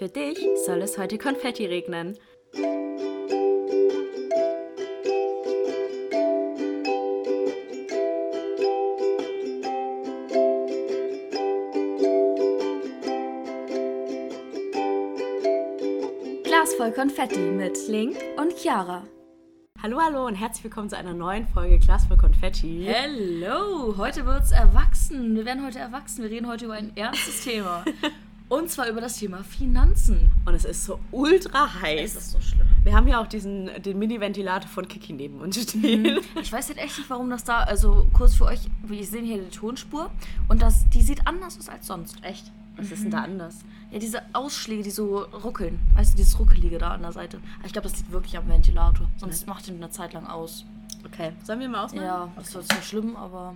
Für dich soll es heute Konfetti regnen. Glas voll Konfetti mit Link und Chiara. Hallo, hallo und herzlich willkommen zu einer neuen Folge Glas voll Konfetti. Hello, heute wird's erwachsen. Wir werden heute erwachsen. Wir reden heute über ein ernstes Thema. Und zwar über das Thema Finanzen. Und es ist so ultra heiß. Es ist so schlimm. Wir haben ja auch diesen, den Mini-Ventilator von Kiki neben uns stehen. Ich weiß halt echt nicht, warum das da, also kurz für euch, wir sehen hier die Tonspur und das, die sieht anders aus als sonst. Echt? Was ist denn da anders? Ja, diese Ausschläge, die so ruckeln. Weißt du, dieses Ruckelige da an der Seite. Ich glaube, das liegt wirklich am Ventilator. Sonst macht ihn eine Zeit lang aus. Okay, sollen wir mal ausmachen? Ja, das ist jetzt nicht schlimm, aber.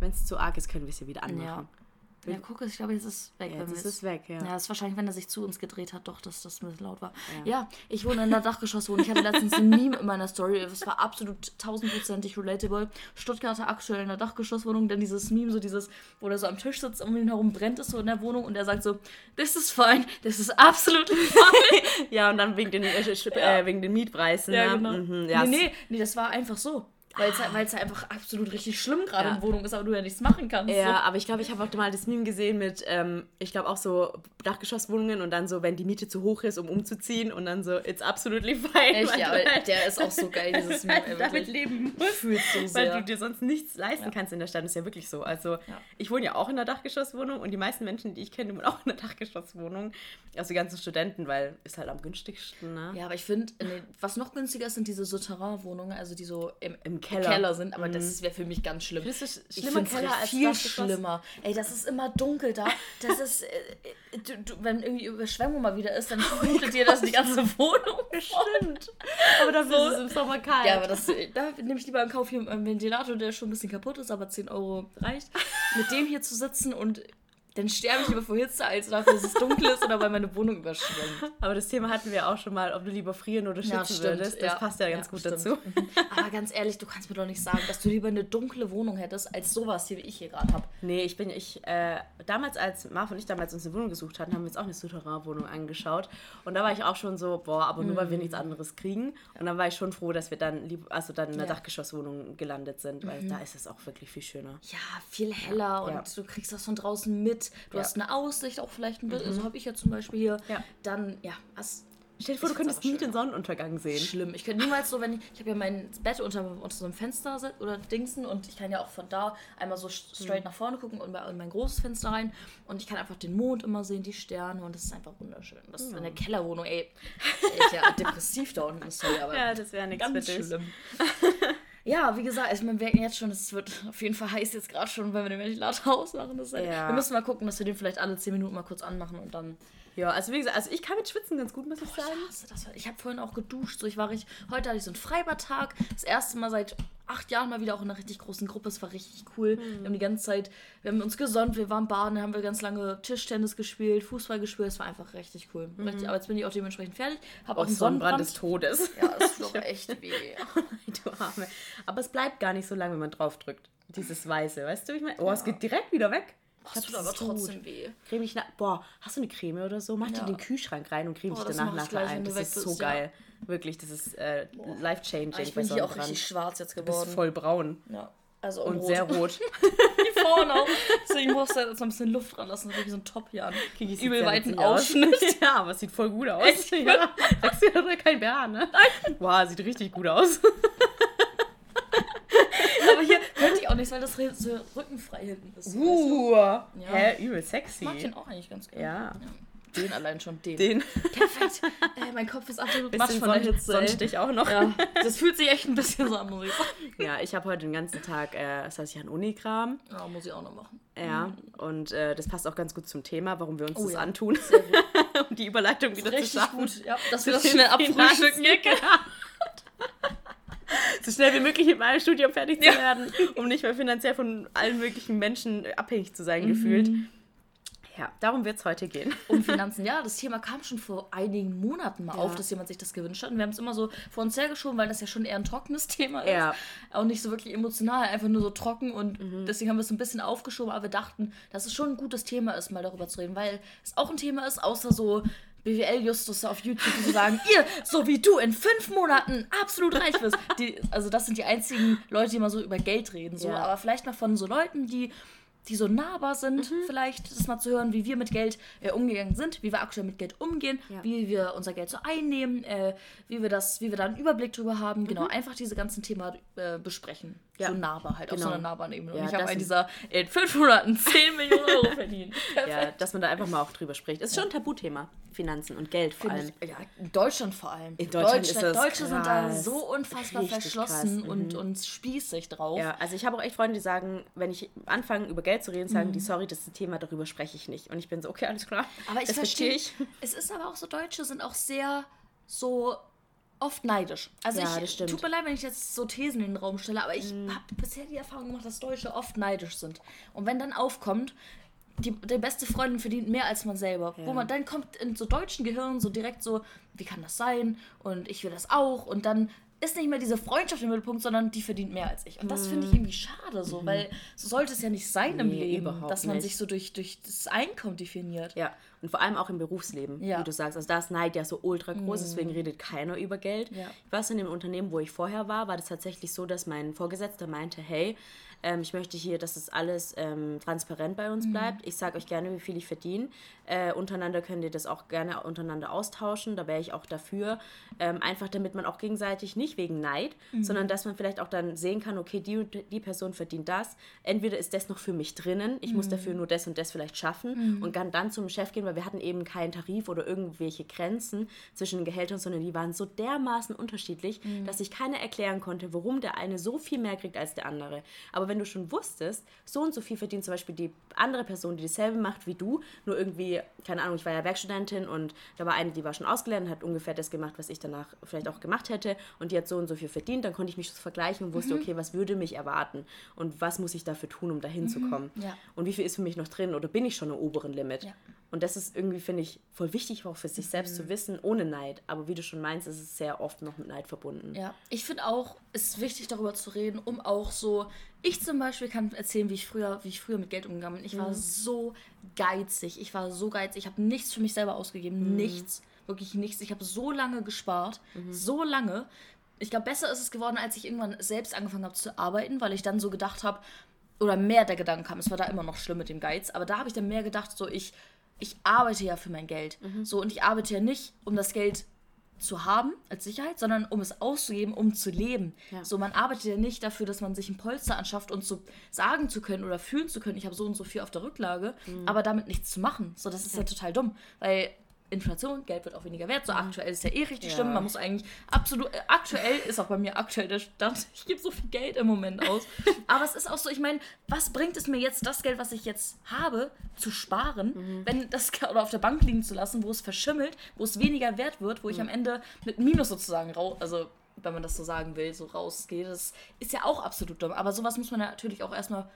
Wenn es zu arg ist, können wir es ja wieder anmachen. Ja. Ja, guck, ich glaube, jetzt ist es weg. Ja, jetzt ist es weg, ja. Ja, das ist wahrscheinlich, wenn er sich zu uns gedreht hat, doch, dass das ein bisschen laut war. Ja, ich wohne in einer Dachgeschosswohnung. Ich hatte letztens ein Meme in meiner Story. Es war absolut tausendprozentig relatable. Stuttgarter aktuell in einer Dachgeschosswohnung. Denn dieses Meme, so dieses, wo er so am Tisch sitzt, um ihn herum brennt es so in der Wohnung und er sagt so, this is fine, this is absolutely fine. Ja, und dann wegen den, äh, wegen den Mietpreisen. ja, ne? genau. Mhm, ja, nee, nee, nee, das war einfach so. Weil es weil es einfach absolut richtig schlimm gerade Ja. in Wohnung ist, aber du ja nichts machen kannst. Ja, aber ich glaube, ich habe auch mal das Meme gesehen mit, ähm, ich glaube auch so Dachgeschosswohnungen und dann so, wenn die Miete zu hoch ist, um umzuziehen und dann so, it's absolutely fine. Echt, weil ja, weil halt der ist auch so geil, dieses Meme. ey, damit leben musst. Fühlt so Weil sehr. du dir sonst nichts leisten kannst in der Stadt. Das ist ja wirklich so. Also, Ja. ich wohne ja auch in einer Dachgeschosswohnung und die meisten Menschen, die ich kenne, wohnen auch in einer Dachgeschosswohnung. Also die ganzen Studenten, weil ist halt am günstigsten, ne? Ja, aber ich finde, was noch günstiger ist, sind diese Souterrain-Wohnungen, also die so im, Im Keller. sind, aber das wäre für mich ganz schlimm. Sch- ich schlimmer Keller als viel Dachgeschoss? schlimmer. Ey, das ist immer dunkel da. Das ist, äh, äh, du, du, wenn irgendwie Überschwemmung mal wieder ist, dann flutet dir das die ganze Wohnung. Stimmt. Aber dafür So. ist es im Sommer kalt. Ja, aber das, da nehme ich lieber in Kauf hier einen Ventilator, der schon ein bisschen kaputt ist, aber 10 Euro reicht. Mit dem hier zu sitzen und dann sterbe ich lieber vor Hitze, als dafür, dass es dunkel ist oder weil meine Wohnung überschwemmt. Aber das Thema hatten wir auch schon mal, ob du lieber frieren oder schützen Ja, stimmt, würdest. Das ja. passt ja ganz Ja, gut stimmt. dazu. Aber ganz ehrlich, du kannst mir doch nicht sagen, dass du lieber eine dunkle Wohnung hättest, als sowas hier, wie ich hier gerade habe. Nee, ich bin, ich, äh, damals, als Marv und ich damals uns eine Wohnung gesucht hatten, haben wir uns auch eine Souterrain-Wohnung angeschaut. Und da war ich auch schon so, boah, aber nur weil wir nichts anderes kriegen. Und dann war ich schon froh, dass wir dann, lieb, also dann in einer. Dachgeschosswohnung gelandet sind, weil da ist es auch wirklich viel schöner. Ja, viel heller und du kriegst das von draußen mit. Du Ja. hast eine Aussicht auch vielleicht ein bisschen. So habe ich ja zum Beispiel hier. Ja. Dann, ja, was. Stell dir vor, Ich du könntest nie den Sonnenuntergang sehen. Schlimm. Ich könnte niemals so, wenn ich. Ich habe ja mein Bett unter, unter so einem Fenster oder Dingsen und ich kann ja auch von da einmal so st- straight nach vorne gucken und in mein großes Fenster rein. Und ich kann einfach den Mond immer sehen, die Sterne und das ist einfach wunderschön. Das ist eine Kellerwohnung, ey. Ich ja depressiv da unten, sorry, aber. Ja, das wäre nichts Ganz dich. schlimm. ja, wie gesagt, also wir merken jetzt schon, es wird auf jeden Fall heiß jetzt gerade schon, wenn wir den Ventilator ausmachen. Das halt, Ja. Wir müssen mal gucken, dass wir den vielleicht alle 10 Minuten mal kurz anmachen und dann. Ja, also wie gesagt, also ich kann mit Schwitzen ganz gut, muss ich sagen. Scheiße, das war, ich habe vorhin auch geduscht. So, ich war richtig, heute hatte ich so einen Freibadtag. Das erste Mal seit acht Jahren mal wieder auch in einer richtig großen Gruppe. Es war richtig cool. Wir haben die ganze Zeit, wir haben uns gesonnt, wir waren baden, dann haben wir ganz lange Tischtennis gespielt, Fußball gespielt. Es war einfach richtig cool. Richtig, aber jetzt bin ich auch dementsprechend fertig. Habe auch Auch Sonnenbrand Sonnenbrand. des Todes. Ja, es tut echt weh. du Arme. Aber es bleibt gar nicht so lange, wenn man draufdrückt. Dieses Weiße, weißt du, wie ich meine? Oh, es geht direkt wieder weg. Ich Das tut aber trotzdem gut. weh. Creme ich nach. Boah, hast du eine Creme oder so? Mach die Ja. in den Kühlschrank rein und creme Boah, dich danach ich nachher ein. Das ist so ja. geil. Wirklich, das ist äh, life-changing. Ich bei bin hier auch richtig schwarz jetzt Du bist geworden. voll braun Ja. Also und rot. sehr rot. Hier vorne auch. Deswegen musst du jetzt noch ein bisschen Luft dran lassen. Wirklich so ein Top hier an. Sieht Übel weiten. Ausschnitt. ja, aber es sieht voll gut aus. Echt? Ja. Sagst du ja kein Bär, ne? Nein. Wow, sieht richtig gut aus. Aber hier könnte ich auch nicht, weil das so rückenfrei hinten ist. weißt du? Uh. Hä, übel sexy. Ich mag den auch eigentlich ganz gerne. Ja. Den allein schon, den. Den Perfekt. Äh, mein Kopf ist absolut matsch von der Hitze. Sonnenstich auch noch. Ja, das fühlt sich echt ein bisschen so an, muss ich sagen. Ja, ich habe heute den ganzen Tag, äh, das heißt, ich an Unikram. Ja, muss ich auch noch machen. Ja, und äh, das passt auch ganz gut zum Thema, warum wir uns Oh das ja. antun, Sehr gut. um die Überleitung wieder zu Richtig schaffen. gut, ja. Dass wir das schnell abfrühstücken. So schnell wie möglich mit meinem Studium fertig zu werden, um nicht mehr finanziell von allen möglichen Menschen abhängig zu sein, gefühlt. Ja, darum wird es heute gehen. Um Finanzen. Ja, das Thema kam schon vor einigen Monaten mal ja. auf, dass jemand sich das gewünscht hat. Und wir haben es immer so vor uns hergeschoben, weil das ja schon eher ein trockenes Thema ist. Ja. Auch nicht so wirklich emotional, einfach nur so trocken. Und mhm. deswegen haben wir es ein bisschen aufgeschoben. Aber wir dachten, dass es schon ein gutes Thema ist, mal darüber zu reden, weil es auch ein Thema ist, außer so BWL-Justus auf YouTube, so sagen, ihr, so wie du, in fünf Monaten absolut reich wirst. Die, also das sind die einzigen Leute, die immer so über Geld reden. So. Ja. Aber vielleicht mal von so Leuten, die die so nahbar sind, mhm. vielleicht das mal zu hören, wie wir mit Geld äh, umgegangen sind, wie wir aktuell mit Geld umgehen, ja. wie wir unser Geld so einnehmen, äh, wie wir das, wie wir da einen Überblick drüber haben. Genau, mhm. Genau, einfach diese ganzen Themen äh, besprechen. Ja. So nahbar halt, genau. auf so einer nahbaren Ebene. Ja, Und ich habe in dieser in fünf Monaten 10 Millionen Euro verdient. ja, dass man da einfach mal auch drüber spricht. Ist schon ein Tabuthema. Finanzen und Geld vor allem. Ich, ja, in Deutschland vor allem. In Deutschland, Deutschland ist das Deutsche krass. sind da so unfassbar Richtig verschlossen und, mhm. und spießig drauf. Ja, also ich habe auch echt Freunde, die sagen, wenn ich anfange über Geld zu reden, sagen mhm. die, sorry, das ist ein Thema, darüber spreche ich nicht. Und ich bin so, okay, alles klar. Aber ich verstehe ich. Es ist aber auch so, Deutsche sind auch sehr so oft neidisch. Also ja, ich tut mir leid, wenn ich jetzt so Thesen in den Raum stelle, aber ich mm. habe bisher die Erfahrung gemacht, dass Deutsche oft neidisch sind. Und wenn dann aufkommt, die, die beste Freundin verdient mehr als man selber. Ja. Wo man dann kommt in so deutschen Gehirn so direkt so, wie kann das sein? Und ich will das auch. Und dann ist nicht mehr diese Freundschaft im Mittelpunkt, sondern die verdient mehr als ich. Und das finde ich mhm. irgendwie schade so, mhm. weil so sollte es ja nicht sein im nee, Leben, dass man nicht. sich so durch, durch das Einkommen definiert. Ja, und vor allem auch im Berufsleben, ja. wie du sagst. Also da ist Neid ja so ultra groß, mhm. deswegen redet keiner über Geld. Ja. Ich weiß, in dem Unternehmen, wo ich vorher war, war das tatsächlich so, dass mein Vorgesetzter meinte, hey, ähm, ich möchte hier, dass das alles ähm, transparent bei uns mhm. bleibt. Ich sage euch gerne, wie viel ich verdiene. Äh, untereinander könnt ihr das auch gerne untereinander austauschen. Da wäre ich auch dafür. Ähm, einfach damit man auch gegenseitig nicht wegen Neid, mhm. sondern dass man vielleicht auch dann sehen kann, okay, die, die Person verdient das. Entweder ist das noch für mich drinnen, ich mhm. muss dafür nur das und das vielleicht schaffen mhm. und kann dann zum Chef gehen, weil wir hatten eben keinen Tarif oder irgendwelche Grenzen zwischen den Gehältern, sondern die waren so dermaßen unterschiedlich, mhm. dass ich keiner erklären konnte, warum der eine so viel mehr kriegt als der andere. Aber wenn du schon wusstest, so und so viel verdient zum Beispiel die andere Person, die dasselbe macht wie du, nur irgendwie, keine Ahnung, ich war ja Werkstudentin und da war eine, die war schon ausgelernt, hat ungefähr das gemacht, was ich danach vielleicht auch gemacht hätte und die hat so und so viel verdient, dann konnte ich mich das vergleichen und wusste, mhm. okay, was würde mich erwarten und was muss ich dafür tun, um dahin mhm. zu kommen. Ja. Und wie viel ist für mich noch drin oder bin ich schon im oberen Limit? Ja. Und das ist irgendwie, finde ich, voll wichtig auch für sich selbst mhm. zu wissen, ohne Neid. Aber wie du schon meinst, ist es sehr oft noch mit Neid verbunden. Ja, ich finde auch, es ist wichtig darüber zu reden, um auch so, ich zum Beispiel kann erzählen, wie ich früher, wie ich früher mit Geld umgegangen bin. Ich war mhm. so geizig. Ich war so geizig. Ich habe nichts für mich selber ausgegeben. Mhm. Nichts. Wirklich nichts. Ich habe so lange gespart. Mhm. So lange. Ich glaube, besser ist es geworden, als ich irgendwann selbst angefangen habe zu arbeiten, weil ich dann so gedacht habe, oder mehr der Gedanken kam, es war da immer noch schlimm mit dem Geiz, aber da habe ich dann mehr gedacht, so ich ich arbeite ja für mein Geld. Mhm. So, und ich arbeite ja nicht, um das Geld zu haben als Sicherheit, sondern um es auszugeben, um zu leben. Ja. So, man arbeitet ja nicht dafür, dass man sich ein Polster anschafft und so sagen zu können oder fühlen zu können, ich habe so und so viel auf der Rücklage, mhm. aber damit nichts zu machen. So, das ist ja, ja total dumm, weil Inflation, Geld wird auch weniger wert. So mhm. aktuell ist ja eh richtig ja. schlimm. Man muss eigentlich absolut. Äh, aktuell ist auch bei mir aktuell der Stand. Ich gebe so viel Geld im Moment aus. Aber es ist auch so, ich meine, was bringt es mir jetzt, das Geld, was ich jetzt habe, zu sparen, mhm. wenn das oder auf der Bank liegen zu lassen, wo es verschimmelt, wo es weniger wert wird, wo ich mhm. am Ende mit Minus sozusagen raus. Also wenn man das so sagen will, so rausgeht. Das ist ja auch absolut dumm. Aber sowas muss man natürlich auch erstmal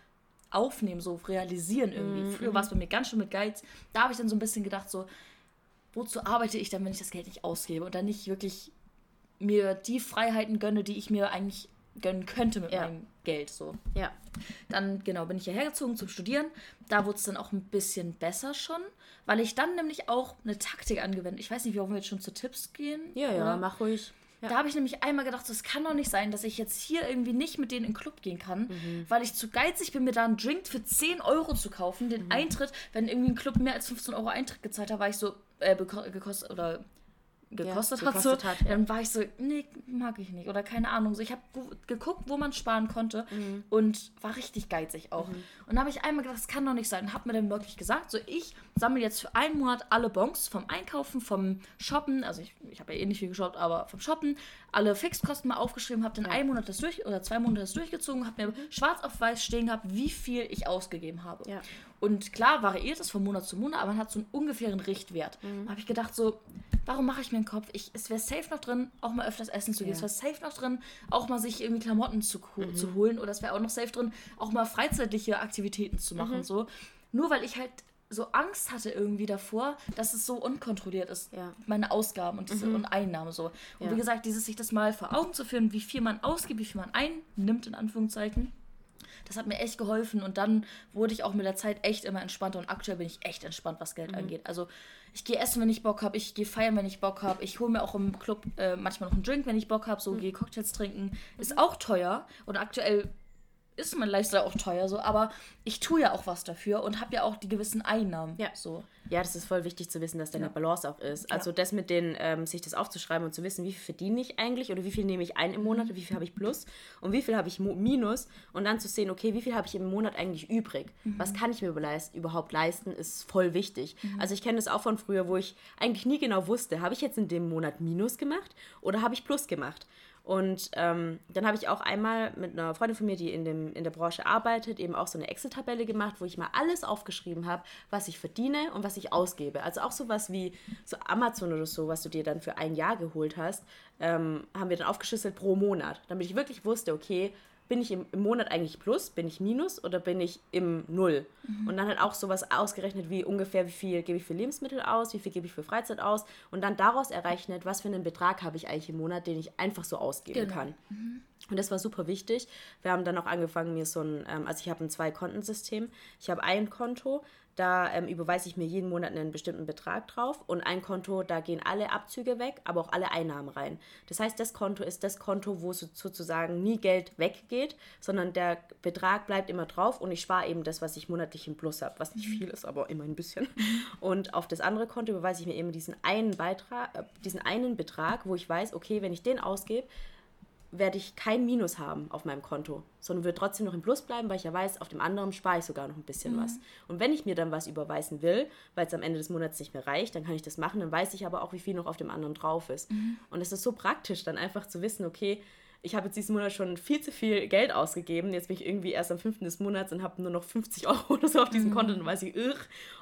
aufnehmen, so realisieren irgendwie. Mhm. Früher war es bei mir ganz schön mit Geiz. Da habe ich dann so ein bisschen gedacht, so, wozu arbeite ich dann, wenn ich das Geld nicht ausgebe und dann nicht wirklich mir die Freiheiten gönne, die ich mir eigentlich gönnen könnte mit ja. meinem Geld. So. Ja. Dann, genau, bin ich hierher gezogen zum Studieren. Da wurde es dann auch ein bisschen besser schon, weil ich dann nämlich auch eine Taktik angewendet. Ich weiß nicht, warum wir jetzt schon zu Tipps gehen. Ja, ja, oder? mach ruhig. Ja. Da habe ich nämlich einmal gedacht, es kann doch nicht sein, dass ich jetzt hier irgendwie nicht mit denen in den Club gehen kann, mhm. weil ich zu geizig bin, mir da einen Drink für 10 Euro zu kaufen. Den mhm. Eintritt, wenn irgendwie ein Club mehr als 15 Euro Eintritt gezahlt hat, war ich so, äh, gekostet oder gekostet, ja, hat, gekostet so, hat, ja. dann war ich so, nee, mag ich nicht. Oder keine Ahnung. So, ich habe geguckt, wo man sparen konnte mhm. und war richtig geizig auch. Mhm. Und da habe ich einmal gedacht, das kann doch nicht sein. Und habe mir dann wirklich gesagt, so ich sammle jetzt für einen Monat alle Bons vom Einkaufen, vom Shoppen, also ich, ich habe ja eh nicht viel geshoppt, aber vom Shoppen, alle Fixkosten mal aufgeschrieben, habe dann ja. einen Monat das durch oder zwei Monate das durchgezogen, habe mir mhm. schwarz auf weiß stehen gehabt, wie viel ich ausgegeben habe. Ja. Und klar variiert es von Monat zu Monat, aber man hat so einen ungefähren Richtwert. Mhm. Da habe ich gedacht, so, warum mache ich mir den Kopf? Ich, es wäre safe noch drin, auch mal öfters essen zu gehen. Ja. Es wäre safe noch drin, auch mal sich irgendwie Klamotten zu, mhm. zu holen. Oder es wäre auch noch safe drin, auch mal freizeitliche Aktivitäten zu machen. Mhm. So. Nur weil ich halt so Angst hatte irgendwie davor, dass es so unkontrolliert ist. Ja. Meine Ausgaben und, diese, mhm. und Einnahmen so. Und ja. wie gesagt, dieses sich das mal vor Augen zu führen, wie viel man ausgibt, wie viel man einnimmt, in Anführungszeichen. Das hat mir echt geholfen und dann wurde ich auch mit der Zeit echt immer entspannter und aktuell bin ich echt entspannt, was Geld mhm. angeht. Also ich gehe essen, wenn ich Bock habe, ich gehe feiern, wenn ich Bock habe, ich hole mir auch im Club äh, manchmal noch einen Drink, wenn ich Bock habe, so mhm. gehe Cocktails trinken. Ist auch teuer und aktuell ist mein Lifestyle auch teuer so, aber ich tue ja auch was dafür und habe ja auch die gewissen Einnahmen. Ja. So. Ja, das ist voll wichtig zu wissen, dass da eine ja. Balance auch ist. Also ja. das mit den, ähm, sich das aufzuschreiben und zu wissen, wie viel verdiene ich eigentlich oder wie viel nehme ich ein im Monat, wie viel habe ich plus und wie viel habe ich minus und dann zu sehen, okay, wie viel habe ich im Monat eigentlich übrig? Mhm. Was kann ich mir überhaupt leisten, ist voll wichtig. Mhm. Also ich kenne das auch von früher, wo ich eigentlich nie genau wusste, habe ich jetzt in dem Monat minus gemacht oder habe ich plus gemacht? Und ähm, dann habe ich auch einmal mit einer Freundin von mir, die in, dem, in der Branche arbeitet, eben auch so eine Excel-Tabelle gemacht, wo ich mal alles aufgeschrieben habe, was ich verdiene und was ich ausgebe. Also auch sowas wie so Amazon oder so, was du dir dann für ein Jahr geholt hast, ähm, haben wir dann aufgeschlüsselt pro Monat, damit ich wirklich wusste, okay, bin ich im, im, Monat eigentlich plus, bin ich minus oder bin ich im Null? Mhm. Und dann halt auch sowas ausgerechnet wie ungefähr, wie viel gebe ich für Lebensmittel aus, wie viel gebe ich für Freizeit aus und dann daraus errechnet, was für einen Betrag habe ich eigentlich im Monat, den ich einfach so ausgeben genau. kann. Mhm. Und das war super wichtig. Wir haben dann auch angefangen, mir so ein, ähm, also ich habe ein Zwei-Kontensystem. Ich habe ein Konto, da ähm, überweise ich mir jeden Monat einen bestimmten Betrag drauf und ein Konto, da gehen alle Abzüge weg, aber auch alle Einnahmen rein. Das heißt, das Konto ist das Konto, wo sozusagen nie Geld weggeht, sondern der Betrag bleibt immer drauf und ich spare eben das, was ich monatlich im Plus habe, was nicht mhm. viel ist, aber immer ein bisschen. Und auf das andere Konto überweise ich mir eben diesen einen Beitrag, äh, diesen einen Betrag, wo ich weiß, okay, wenn ich den ausgebe, werde ich kein Minus haben auf meinem Konto, sondern würde trotzdem noch im Plus bleiben, weil ich ja weiß, auf dem anderen spare ich sogar noch ein bisschen mhm. was. Und wenn ich mir dann was überweisen will, weil es am Ende des Monats nicht mehr reicht, dann kann ich das machen, dann weiß ich aber auch, wie viel noch auf dem anderen drauf ist. Mhm. Und es ist so praktisch, dann einfach zu wissen, okay, ich habe jetzt diesen Monat schon viel zu viel Geld ausgegeben. Jetzt bin ich irgendwie erst am 5. des Monats und habe nur noch 50 Euro oder so auf diesem mhm. Konto. Und dann weiß ich,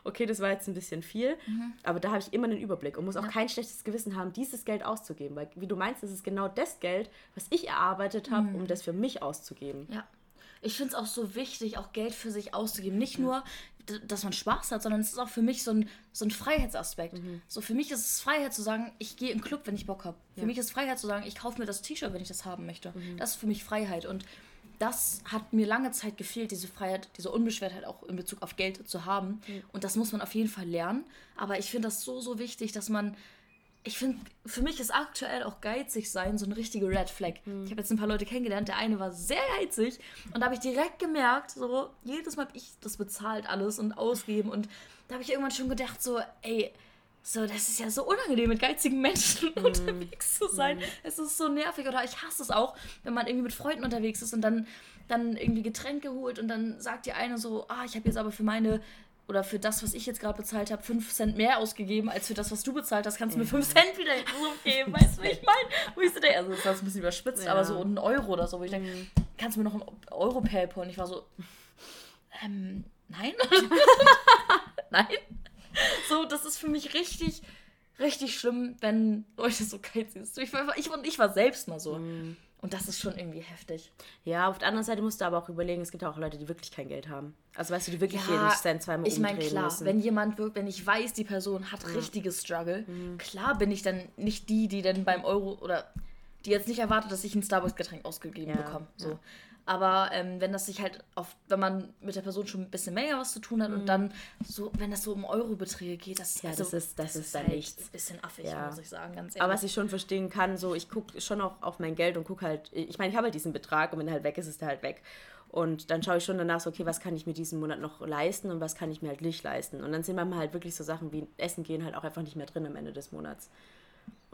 okay, das war jetzt ein bisschen viel. Mhm. Aber da habe ich immer einen Überblick und muss auch ja. kein schlechtes Gewissen haben, dieses Geld auszugeben. Weil, wie du meinst, das ist genau das Geld, was ich erarbeitet habe, mhm. um das für mich auszugeben. Ja. Ich finde es auch so wichtig, auch Geld für sich auszugeben. Nicht nur, dass man Spaß hat, sondern es ist auch für mich so ein, so ein Freiheitsaspekt. Mhm. So für mich ist es Freiheit zu sagen, ich gehe in den Club, wenn ich Bock habe. Für ja. mich ist Freiheit zu sagen, ich kaufe mir das T-Shirt, wenn ich das haben möchte. Mhm. Das ist für mich Freiheit. Und das hat mir lange Zeit gefehlt, diese Freiheit, diese Unbeschwertheit auch in Bezug auf Geld zu haben. Mhm. Und das muss man auf jeden Fall lernen. Aber ich finde das so, so wichtig, dass man ich finde, für mich ist aktuell auch geizig sein so eine richtige Red Flag. Mhm. Ich habe jetzt ein paar Leute kennengelernt, der eine war sehr geizig und da habe ich direkt gemerkt, so jedes Mal habe ich das bezahlt alles und ausgeben und da habe ich irgendwann schon gedacht, so, ey, so, das ist ja so unangenehm, mit geizigen Menschen mhm. unterwegs zu sein. Mhm. Es ist so nervig oder ich hasse es auch, wenn man irgendwie mit Freunden unterwegs ist und dann, dann irgendwie Getränke holt und dann sagt die eine so, ah, ich habe jetzt aber für meine oder für das, was ich jetzt gerade bezahlt habe, 5 Cent mehr ausgegeben als für das, was du bezahlt hast, kannst du mir 5 Cent wieder geben. Weißt du, wie ich meine? Wo ich so denke, also das ist ein bisschen überspitzt, ja. aber so ein Euro oder so, wo ich denke, mhm. kannst du mir noch einen Euro PayPal? Und ich war so, ähm, nein? nein? So, das ist für mich richtig, richtig schlimm, wenn Leute so geizig sind. Ich war, ich, ich war selbst mal so. Mhm. Und das ist schon irgendwie heftig. Ja, auf der anderen Seite musst du aber auch überlegen, es gibt auch Leute, die wirklich kein Geld haben. Also weißt du, die wirklich ja, jeden Cent zweimal Ich meine, klar, müssen. wenn jemand wirkt, wenn ich weiß, die Person hat ja. richtiges Struggle, mhm. klar bin ich dann nicht die, die dann beim Euro oder die jetzt nicht erwartet, dass ich ein Starbucks-Getränk ausgegeben ja, bekomme. So. Aber ähm, wenn das sich halt auf, wenn man mit der Person schon ein bisschen mehr was zu tun hat mhm. und dann so, wenn das so um Eurobeträge geht, das, ja, also, das ist, das, das ist dann halt nichts. Ein bisschen affig, ja. muss ich sagen, ganz ehrlich. Aber was ich schon verstehen kann, so ich gucke schon auch auf mein Geld und gucke halt, ich meine, ich habe halt diesen Betrag und wenn er halt weg ist, ist er halt weg. Und dann schaue ich schon danach so, okay, was kann ich mir diesen Monat noch leisten und was kann ich mir halt nicht leisten. Und dann sind manchmal halt wirklich so Sachen wie Essen gehen halt auch einfach nicht mehr drin am Ende des Monats.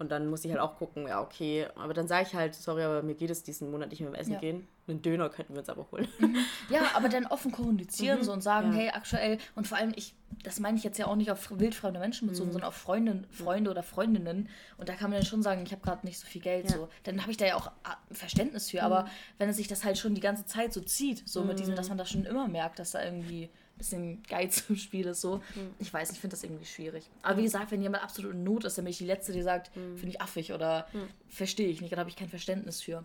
Und dann muss ich halt auch gucken, ja, okay. Aber dann sage ich halt, sorry, aber mir geht es diesen Monat nicht mehr im Essen ja. gehen. Einen Döner könnten wir uns aber holen. Mhm. Ja, aber dann offen kommunizieren mhm. so und sagen, ja. hey, aktuell, und vor allem, ich, das meine ich jetzt ja auch nicht auf wildfremde Menschen bezogen, mhm. sondern auf Freundin, Freunde oder Freundinnen. Und da kann man dann schon sagen, ich habe gerade nicht so viel Geld. Ja. So. Dann habe ich da ja auch ah, Verständnis für. Aber mhm. wenn es sich das halt schon die ganze Zeit so zieht, so mit diesem, mhm. dass man das schon immer merkt, dass da irgendwie bisschen Geiz im Spiel ist. So. Mhm. Ich weiß, ich finde das irgendwie schwierig. Aber wie gesagt, wenn jemand absolut in Not ist, dann bin ich die Letzte, die sagt, mhm. finde ich affig oder mhm. verstehe ich nicht, da habe ich kein Verständnis für.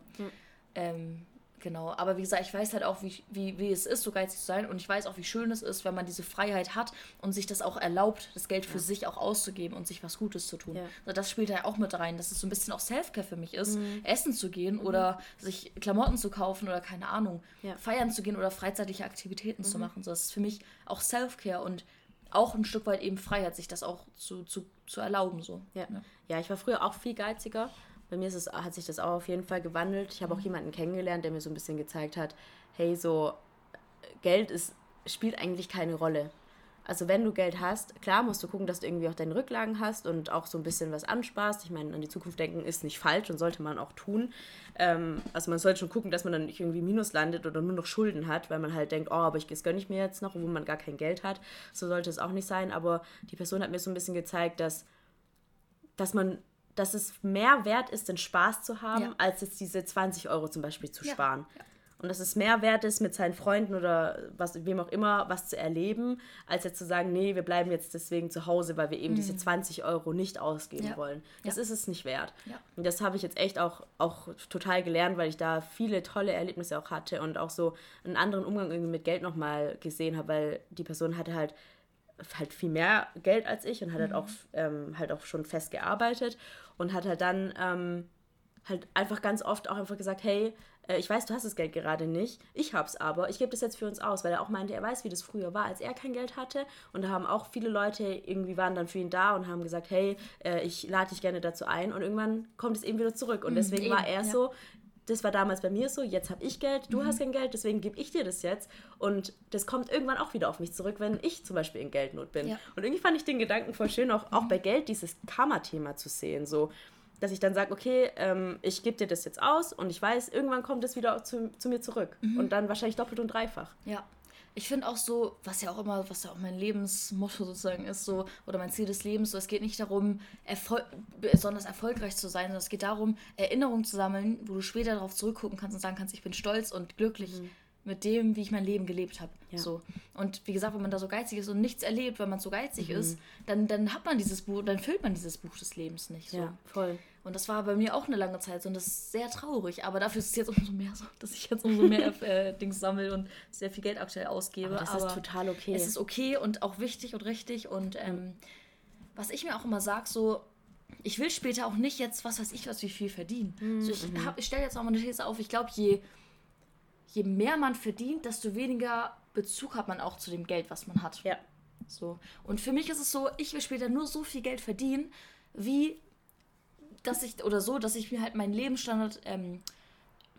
Ähm, Genau, aber wie gesagt, ich weiß halt auch, wie, wie, wie es ist, so geizig zu sein und ich weiß auch, wie schön es ist, wenn man diese Freiheit hat und sich das auch erlaubt, das Geld für ja. sich auch auszugeben und sich was Gutes zu tun. Ja. Also das spielt da auch mit rein, dass es so ein bisschen auch Selfcare für mich ist, mhm. essen zu gehen mhm. oder sich Klamotten zu kaufen oder keine Ahnung, ja. feiern zu gehen oder freizeitliche Aktivitäten mhm. zu machen. So, das ist für mich auch Selfcare und auch ein Stück weit eben Freiheit, sich das auch zu, zu, zu erlauben. So. Ja. ja, ich war früher auch viel geiziger bei mir ist es, hat sich das auch auf jeden Fall gewandelt. Ich habe auch mhm. jemanden kennengelernt, der mir so ein bisschen gezeigt hat, hey, so Geld ist, spielt eigentlich keine Rolle. Also wenn du Geld hast, klar musst du gucken, dass du irgendwie auch deine Rücklagen hast und auch so ein bisschen was ansparst. Ich meine, an die Zukunft denken ist nicht falsch und sollte man auch tun. Ähm, also man sollte schon gucken, dass man dann nicht irgendwie Minus landet oder nur noch Schulden hat, weil man halt denkt, oh, aber ich, das gönne ich mir jetzt noch, obwohl man gar kein Geld hat. So sollte es auch nicht sein. Aber die Person hat mir so ein bisschen gezeigt, dass, dass man dass es mehr wert ist, den Spaß zu haben, ja. als jetzt diese 20 Euro zum Beispiel zu ja. sparen. Ja. Und dass es mehr wert ist, mit seinen Freunden oder was, wem auch immer was zu erleben, als jetzt zu sagen, nee, wir bleiben jetzt deswegen zu Hause, weil wir eben mhm. diese 20 Euro nicht ausgeben wollen. Das ist es nicht wert. Und das habe ich jetzt echt auch, auch total gelernt, weil ich da viele tolle Erlebnisse auch hatte und auch so einen anderen Umgang irgendwie mit Geld nochmal gesehen habe, weil die Person hatte halt halt viel mehr Geld als ich und hat halt mhm. halt auch ähm, halt auch schon fest gearbeitet und hat halt dann ähm, halt einfach ganz oft auch einfach gesagt, hey, äh, ich weiß, du hast das Geld gerade nicht, ich hab's aber, ich gebe das jetzt für uns aus, weil er auch meinte, er weiß, wie das früher war, als er kein Geld hatte und da haben auch viele Leute irgendwie waren dann für ihn da und haben gesagt, hey, äh, ich lade dich gerne dazu ein und irgendwann kommt es eben wieder zurück und mhm, deswegen mhm, war er ja. so, das war damals bei mir so, jetzt habe ich Geld, du mhm. hast kein Geld, deswegen gebe ich dir das jetzt. Und das kommt irgendwann auch wieder auf mich zurück, wenn ich zum Beispiel in Geldnot bin. Ja. Und irgendwie fand ich den Gedanken voll schön, auch, auch bei Geld dieses Karma-Thema zu sehen. So, dass ich dann sage, okay, ähm, ich gebe dir das jetzt aus und ich weiß, irgendwann kommt es wieder zu, zu mir zurück. Mhm. Und dann wahrscheinlich doppelt und dreifach. Ja ich finde auch so, was ja auch immer, was ja auch mein Lebensmotto sozusagen ist, so, oder mein Ziel des Lebens, so, es geht nicht darum, erfol besonders erfolgreich zu sein, sondern es geht darum, Erinnerungen zu sammeln, wo du später darauf zurückgucken kannst und sagen kannst, ich bin stolz und glücklich mhm. mit dem, wie ich mein Leben gelebt habe. Ja. So. Und wie gesagt, wenn man da so geizig ist und nichts erlebt, wenn man so geizig mhm. ist, dann, dann hat man dieses Buch, dann füllt man dieses Buch des Lebens nicht. So. Ja, voll. Und das war bei mir auch eine lange Zeit so und das ist sehr traurig. Aber dafür ist es jetzt umso mehr so, dass ich jetzt umso mehr äh, Dings sammle und sehr viel Geld aktuell ausgebe. Aber das Aber ist total okay. Es ist okay und auch wichtig und richtig. Und ähm, was ich mir auch immer sage, so, ich will später auch nicht jetzt, was weiß ich, was wie viel verdienen. Mhm. So, ich, mhm. ich stelle jetzt auch mal eine These auf, ich glaube, je, je mehr man verdient, desto weniger Bezug hat man auch zu dem Geld, was man hat. Ja. So. Und für mich ist es so, ich will später nur so viel Geld verdienen, wie dass ich, oder so, dass ich mir halt meinen Lebensstandard, ähm,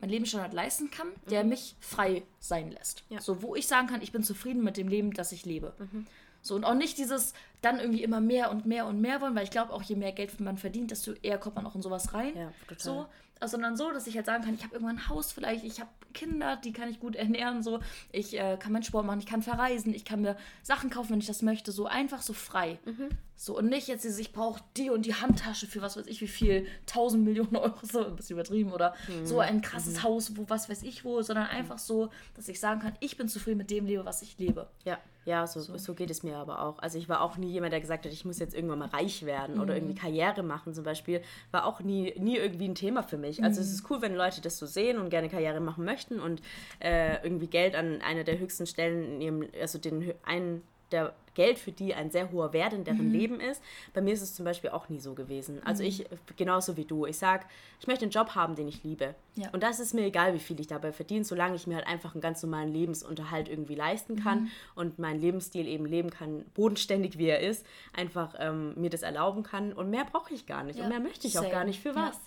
meinen Lebensstandard leisten kann, der mhm. mich frei sein lässt. Ja. So, wo ich sagen kann, ich bin zufrieden mit dem Leben, das ich lebe. Mhm. So, und auch nicht dieses dann irgendwie immer mehr und mehr und mehr wollen, weil ich glaube, auch je mehr Geld man verdient, desto eher kommt man auch in sowas rein. Ja, total. So, sondern so, dass ich halt sagen kann, ich habe irgendwann ein Haus vielleicht, ich habe Kinder, die kann ich gut ernähren, so, ich äh, kann meinen Sport machen, ich kann verreisen, ich kann mir Sachen kaufen, wenn ich das möchte, so einfach so frei. Mhm. So, und nicht jetzt dieses, ich brauche die und die Handtasche für was weiß ich wie viel, tausend Millionen Euro, so ein bisschen übertrieben, oder mhm. so ein krasses mhm. Haus, wo was weiß ich wo, sondern einfach so, dass ich sagen kann, ich bin zufrieden mit dem Leben, was ich lebe. Ja. Ja, so, so, so. geht es mir aber auch. Also ich war auch nie jemand, der gesagt hat, ich muss jetzt irgendwann mal reich werden mhm. oder irgendwie Karriere machen zum Beispiel. War auch nie, nie irgendwie ein Thema für mich. Also mhm. es ist cool, wenn Leute das so sehen und gerne Karriere machen möchten und äh, irgendwie Geld an einer der höchsten Stellen in ihrem, also den einen der Geld für die ein sehr hoher Wert in deren mhm. Leben ist. Bei mir ist es zum Beispiel auch nie so gewesen. Also mhm. ich, genauso wie du, ich sage, ich möchte einen Job haben, den ich liebe. Ja. Und das ist mir egal, wie viel ich dabei verdiene, solange ich mir halt einfach einen ganz normalen Lebensunterhalt irgendwie leisten kann mhm. und meinen Lebensstil eben leben kann, bodenständig wie er ist, einfach ähm, mir das erlauben kann. Und mehr brauche ich gar nicht. Ja. Und mehr möchte ich Same. auch gar nicht. Für was?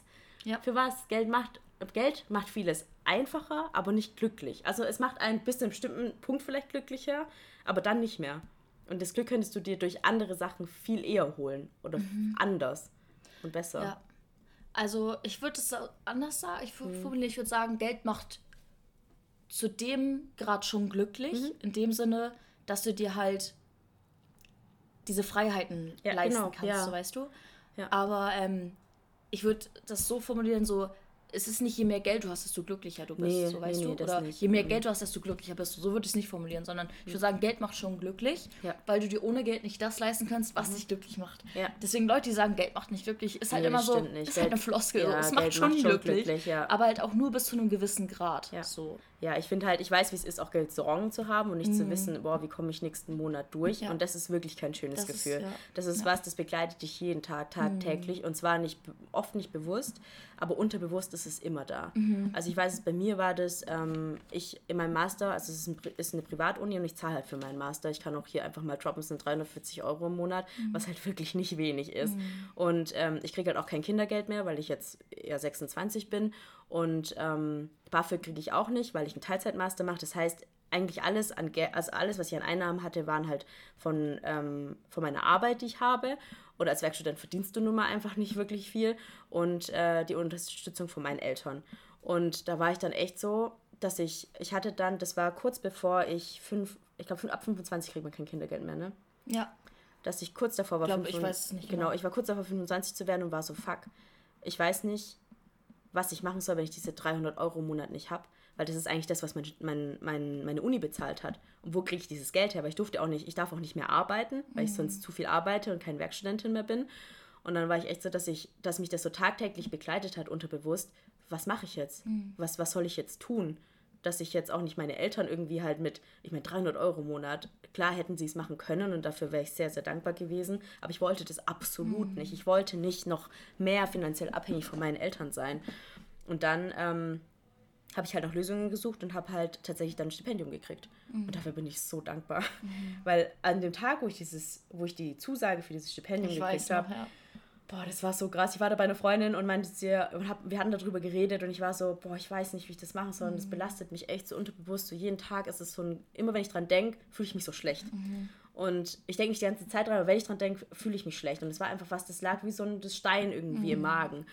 Ja. Für was? Geld macht, Geld macht vieles einfacher, aber nicht glücklich. Also es macht einen bis zu einem bestimmten Punkt vielleicht glücklicher, aber dann nicht mehr. Und das Glück könntest du dir durch andere Sachen viel eher holen oder mhm. anders und besser. Ja. Also ich würde es anders sagen. Ich, mhm. ich würde sagen, Geld macht zu dem Grad schon glücklich, mhm. in dem Sinne, dass du dir halt diese Freiheiten ja, leisten genau, kannst, ja. so weißt du. Ja. Aber ähm, ich würde das so formulieren, so es ist nicht je mehr Geld du hast, desto glücklicher du bist, nee, so weißt nee, du? Oder je mehr Geld du hast, desto glücklicher bist du. So würde ich es nicht formulieren, sondern mhm. ich würde sagen, Geld macht schon glücklich, ja. weil du dir ohne Geld nicht das leisten kannst, was mhm. dich glücklich macht. Ja. Deswegen Leute, die sagen, Geld macht nicht glücklich, ist halt nee, immer so, nicht. ist halt Geld, halt eine Floskel. Ja, es macht schon, macht schon glücklich, glücklich aber halt auch nur bis zu einem gewissen Grad. So. Ja, ich finde halt, ich weiß, wie es ist, auch Geld Sorgen zu haben und nicht mhm. zu wissen, boah, wie komme ich nächsten Monat durch. Und das ist wirklich kein schönes das Gefühl. Ist, das ist was, das begleitet dich jeden Tag, tagtäglich mhm. und zwar nicht oft nicht bewusst, aber unterbewusst ist es immer da. Mhm. Also ich weiß, bei mir war das, ähm, ich in meinem Master, also es ist, ein, ist eine Privatuni und ich zahle halt für meinen Master. Ich kann auch hier einfach mal droppen, es sind 340 Euro im Monat, mhm. was halt wirklich nicht wenig ist. Mhm. Und ähm, ich kriege halt auch kein Kindergeld mehr, weil ich jetzt eher 26 bin. Und ähm, BAföG kriege ich auch nicht, weil ich einen Teilzeitmaster mache. Das heißt, eigentlich alles an also alles, was ich an Einnahmen hatte, waren halt von, ähm, von meiner Arbeit, die ich habe oder als Werkstudent verdienst du nun mal einfach nicht wirklich viel und äh, die Unterstützung von meinen Eltern. Und da war ich dann echt so, dass ich, ich hatte dann, das war kurz bevor ich fünf, ich glaube ab 25 kriegt man kein Kindergeld mehr, ne? Ja. Dass ich kurz davor war, ich, glaub, 25, ich weiß es nicht genau. genau, ich war kurz davor 25 zu werden und war so, fuck, ich weiß nicht, was ich machen soll, wenn ich diese 300 Euro im Monat nicht habe weil das ist eigentlich das, was mein, mein, mein, meine Uni bezahlt hat. Und wo kriege ich dieses Geld her? Weil ich durfte auch nicht, ich darf auch nicht mehr arbeiten, weil mhm. ich sonst zu viel arbeite und keine Werkstudentin mehr bin. Und dann war ich echt so, dass ich, dass mich das so tagtäglich begleitet hat, unterbewusst. Was mache ich jetzt? Mhm. Was, was soll ich jetzt tun? Dass ich jetzt auch nicht meine Eltern irgendwie halt mit, ich meine, 300 Euro im Monat, klar hätten sie es machen können und dafür wäre ich sehr, sehr dankbar gewesen. Aber ich wollte das absolut mhm. nicht. Ich wollte nicht noch mehr finanziell abhängig von meinen Eltern sein. Und dann ähm, habe ich halt nach Lösungen gesucht und habe halt tatsächlich dann ein Stipendium gekriegt. Mhm. Und dafür bin ich so dankbar. Mhm. Weil an dem Tag, wo ich dieses, wo ich die Zusage für dieses Stipendium ich gekriegt habe, ja. Boah, das war so krass. Ich war da bei einer Freundin und meinte sie, und hab, wir hatten darüber geredet und ich war so, boah, ich weiß nicht, wie ich das machen soll. Und das mhm. belastet mich echt so unterbewusst. So jeden Tag ist es so ein, immer wenn ich dran denke, fühle ich mich so schlecht. Mhm. Und ich denke nicht die ganze Zeit dran, aber wenn ich dran denke, fühle ich mich schlecht. Und es war einfach was, das lag wie so ein das Stein irgendwie im mhm. Magen.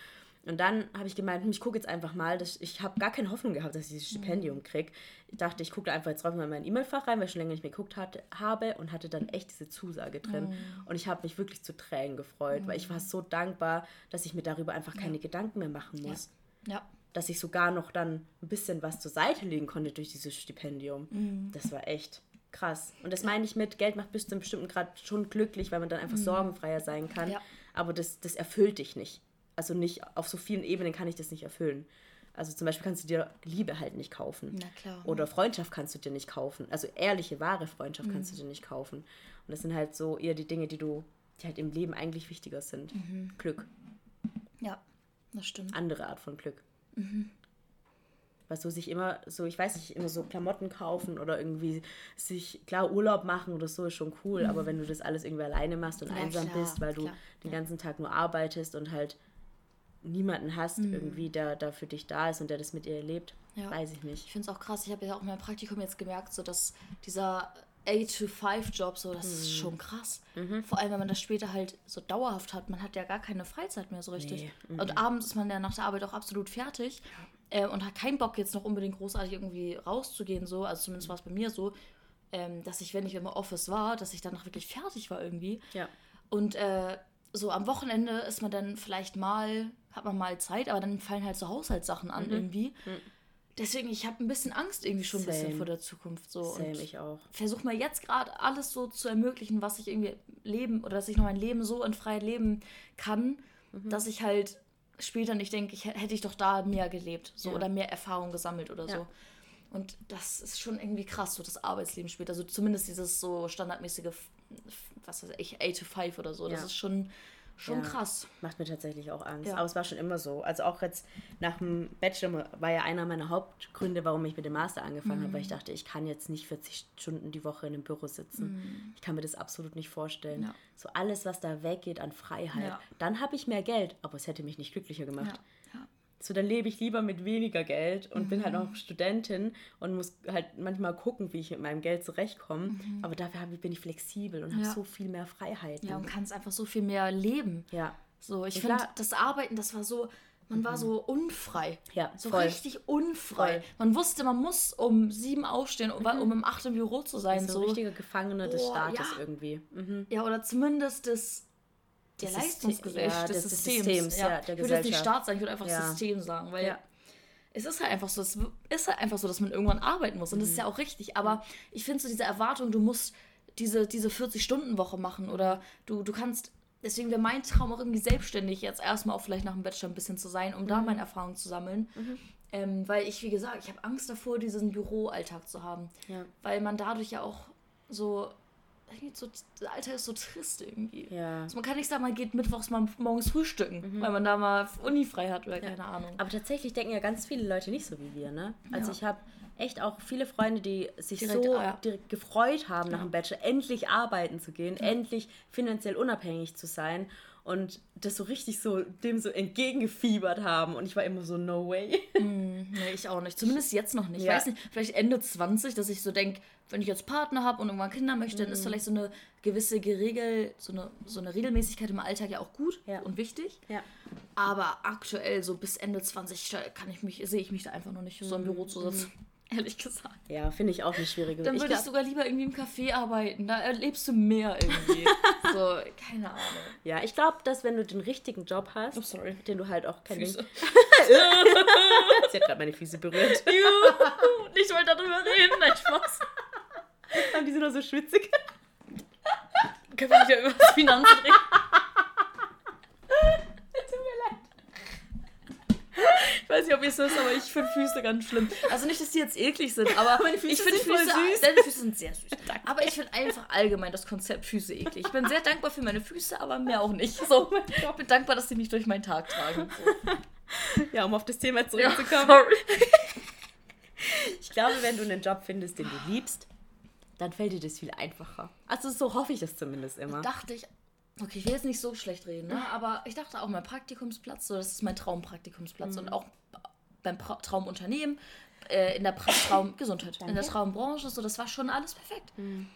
Und dann habe ich gemeint, hm, ich gucke jetzt einfach mal. Dass ich habe gar keine Hoffnung gehabt, dass ich dieses Stipendium kriege. Ich dachte, ich gucke da einfach jetzt drauf mal in mein E-Mail-Fach rein, weil ich schon länger nicht mehr geguckt hatte, habe und hatte dann echt diese Zusage drin. Mm. Und ich habe mich wirklich zu Tränen gefreut, mm. weil ich war so dankbar, dass ich mir darüber einfach keine ja. Gedanken mehr machen muss. Ja. ja. Dass ich sogar noch dann ein bisschen was zur Seite legen konnte durch dieses Stipendium. Mm. Das war echt krass. Und das meine ich mit, Geld macht bis zu einem bestimmten Grad schon glücklich, weil man dann einfach sorgenfreier sein kann. Ja. Aber das, das erfüllt dich nicht also nicht auf so vielen Ebenen kann ich das nicht erfüllen. Also zum Beispiel kannst du dir Liebe halt nicht kaufen. Na klar. Oder Freundschaft kannst du dir nicht kaufen. Also ehrliche, wahre Freundschaft mhm. kannst du dir nicht kaufen. Und das sind halt so eher die Dinge, die du, die halt im Leben eigentlich wichtiger sind. Mhm. Glück. Ja, das stimmt. Andere Art von Glück. Mhm. Weil so sich immer, so, ich weiß nicht, immer so Klamotten kaufen oder irgendwie sich, klar, Urlaub machen oder so ist schon cool, mhm. aber wenn du das alles irgendwie alleine machst und ja, einsam klar, bist, weil du klar. den ganzen Tag nur arbeitest und halt niemanden hast, mhm. irgendwie, der, der für dich da ist und der das mit ihr erlebt, ja. weiß ich nicht. Ich finde es auch krass. Ich habe ja auch in meinem Praktikum jetzt gemerkt, so dass dieser 8-to-5-Job, so, das mhm. ist schon krass. Mhm. Vor allem, wenn man das später halt so dauerhaft hat. Man hat ja gar keine Freizeit mehr so richtig. Nee. Mhm. Und abends ist man ja nach der Arbeit auch absolut fertig äh, und hat keinen Bock, jetzt noch unbedingt großartig irgendwie rauszugehen, so. Also zumindest war es bei mir so, ähm, dass ich, wenn ich im Office war, dass ich danach wirklich fertig war irgendwie. Ja. Und äh, so am Wochenende ist man dann vielleicht mal, hat man mal Zeit, aber dann fallen halt so Haushaltssachen an mhm. irgendwie. Mhm. Deswegen, ich habe ein bisschen Angst irgendwie schon Same. ein bisschen vor der Zukunft. So. Same, und ich auch. Versuche mal jetzt gerade alles so zu ermöglichen, was ich irgendwie leben oder dass ich noch mein Leben so in Freiheit leben kann, mhm. dass ich halt später nicht denke, ich hätte ich doch da mehr gelebt so ja. oder mehr Erfahrung gesammelt oder ja. so. Und das ist schon irgendwie krass, so das Arbeitsleben später. Also zumindest dieses so standardmäßige was weiß ich, 8 to 5 oder so. Das ist schon, schon ja. krass. Macht mir tatsächlich auch Angst. Ja. Aber es war schon immer so. Also auch jetzt nach dem Bachelor war ja einer meiner Hauptgründe, warum ich mit dem Master angefangen mhm. habe, weil ich dachte, ich kann jetzt nicht 40 Stunden die Woche in einem Büro sitzen. Mhm. Ich kann mir das absolut nicht vorstellen. Ja. So alles, was da weggeht an Freiheit. Dann habe ich mehr Geld, aber es hätte mich nicht glücklicher gemacht. So, dann lebe ich lieber mit weniger Geld und mhm. bin halt mhm. auch Studentin und muss halt manchmal gucken, wie ich mit meinem Geld zurechtkomme. Mhm. Aber dafür bin ich flexibel und ja. habe so viel mehr Freiheit. Ja, und kannst einfach so viel mehr leben. Ja. So, ich finde, das Arbeiten, das war so, man war mhm. so unfrei. Ja, so voll. richtig unfrei. Voll. Man wusste, man muss um sieben aufstehen, um, mhm. um um acht im Büro zu sein. So ein richtiger Gefangene des Staates ja. irgendwie. Mhm. Ja, oder zumindest des der Leistungsgesellschaft, ja, des, des Systems. Systems ja. ja. der ich würde jetzt nicht Staat sagen, ich würde einfach. System sagen, weil ja. es ist halt einfach so, es ist halt einfach so, dass man irgendwann arbeiten muss und mhm. das ist ja auch richtig, aber ich finde so diese Erwartung, du musst diese, diese 40-Stunden-Woche machen oder du, du kannst, deswegen wäre mein Traum auch irgendwie selbstständig jetzt erstmal auch vielleicht nach dem Bachelor ein bisschen zu sein, um mhm. da meine Erfahrungen zu sammeln. Mhm. Ähm, weil ich, wie gesagt, ich habe Angst davor, diesen Büroalltag zu haben. Weil man dadurch ja auch so so, der Alter ist so trist irgendwie. Ja. Also man kann nicht sagen, man geht mittwochs mal morgens frühstücken, mhm. weil man da mal Uni frei hat oder ja. keine Ahnung. Aber tatsächlich denken ja ganz viele Leute nicht so wie wir, ne? Also ja. ich habe echt auch viele Freunde, die sich direkt, so ja. direkt gefreut haben, nach dem Bachelor endlich arbeiten zu gehen, endlich finanziell unabhängig zu sein und das so richtig so dem so entgegengefiebert haben und ich war immer so no way. Mm, nee, ich auch nicht. Zumindest jetzt noch nicht. Ja. Ich weiß nicht, vielleicht Ende 20, dass ich so denke, wenn ich jetzt Partner habe und irgendwann Kinder möchte, mm. dann ist mhm. vielleicht so eine gewisse Geregel, so eine, so eine Regelmäßigkeit im Alltag ja auch gut ja. und wichtig. Ja. Aber aktuell so bis Ende 20 kann ich mich, sehe ich mich da einfach noch nicht, so im Büro zu sitzen. Mm. Ehrlich gesagt. Ja, finde ich auch nicht schwierig. Dann würde ich, ich sogar lieber irgendwie im Café arbeiten. Da erlebst du mehr irgendwie. so, keine Ahnung. Ja, ich glaube, dass wenn du den richtigen Job hast, oh, sorry. den du halt auch kennst. Sie hat gerade meine Füße berührt. Juhu, ich wollte darüber reden. Nein, Spaß. Haben die sind noch so schwitzig? Können wir nicht ja über das Finanzen reden? Ich weiß nicht, ob ihr es wisst, aber ich finde Füße ganz schlimm. Also nicht, dass die jetzt eklig sind, aber meine Füße ich finde Füße, süß. Deine Füße sind sehr süß. Danke. Aber ich finde einfach allgemein das Konzept Füße eklig. Ich bin sehr dankbar für meine Füße, aber mehr auch nicht. So, ich bin dankbar, dass sie mich durch meinen Tag tragen. So. Ja, um auf das Thema zurückzukommen. Ja. Ich glaube, wenn du einen Job findest, den du liebst, dann fällt dir das viel einfacher. Also so hoffe ich es zumindest immer. Dachte ich Okay, ich will jetzt nicht so schlecht reden, ne? aber ich dachte auch, mein Praktikumsplatz, so, das ist mein Traumpraktikumsplatz mhm. und auch beim pra Traumunternehmen, äh, in der pra Traumgesundheit, in der Traumbranche, so, das war schon alles perfekt. Mhm.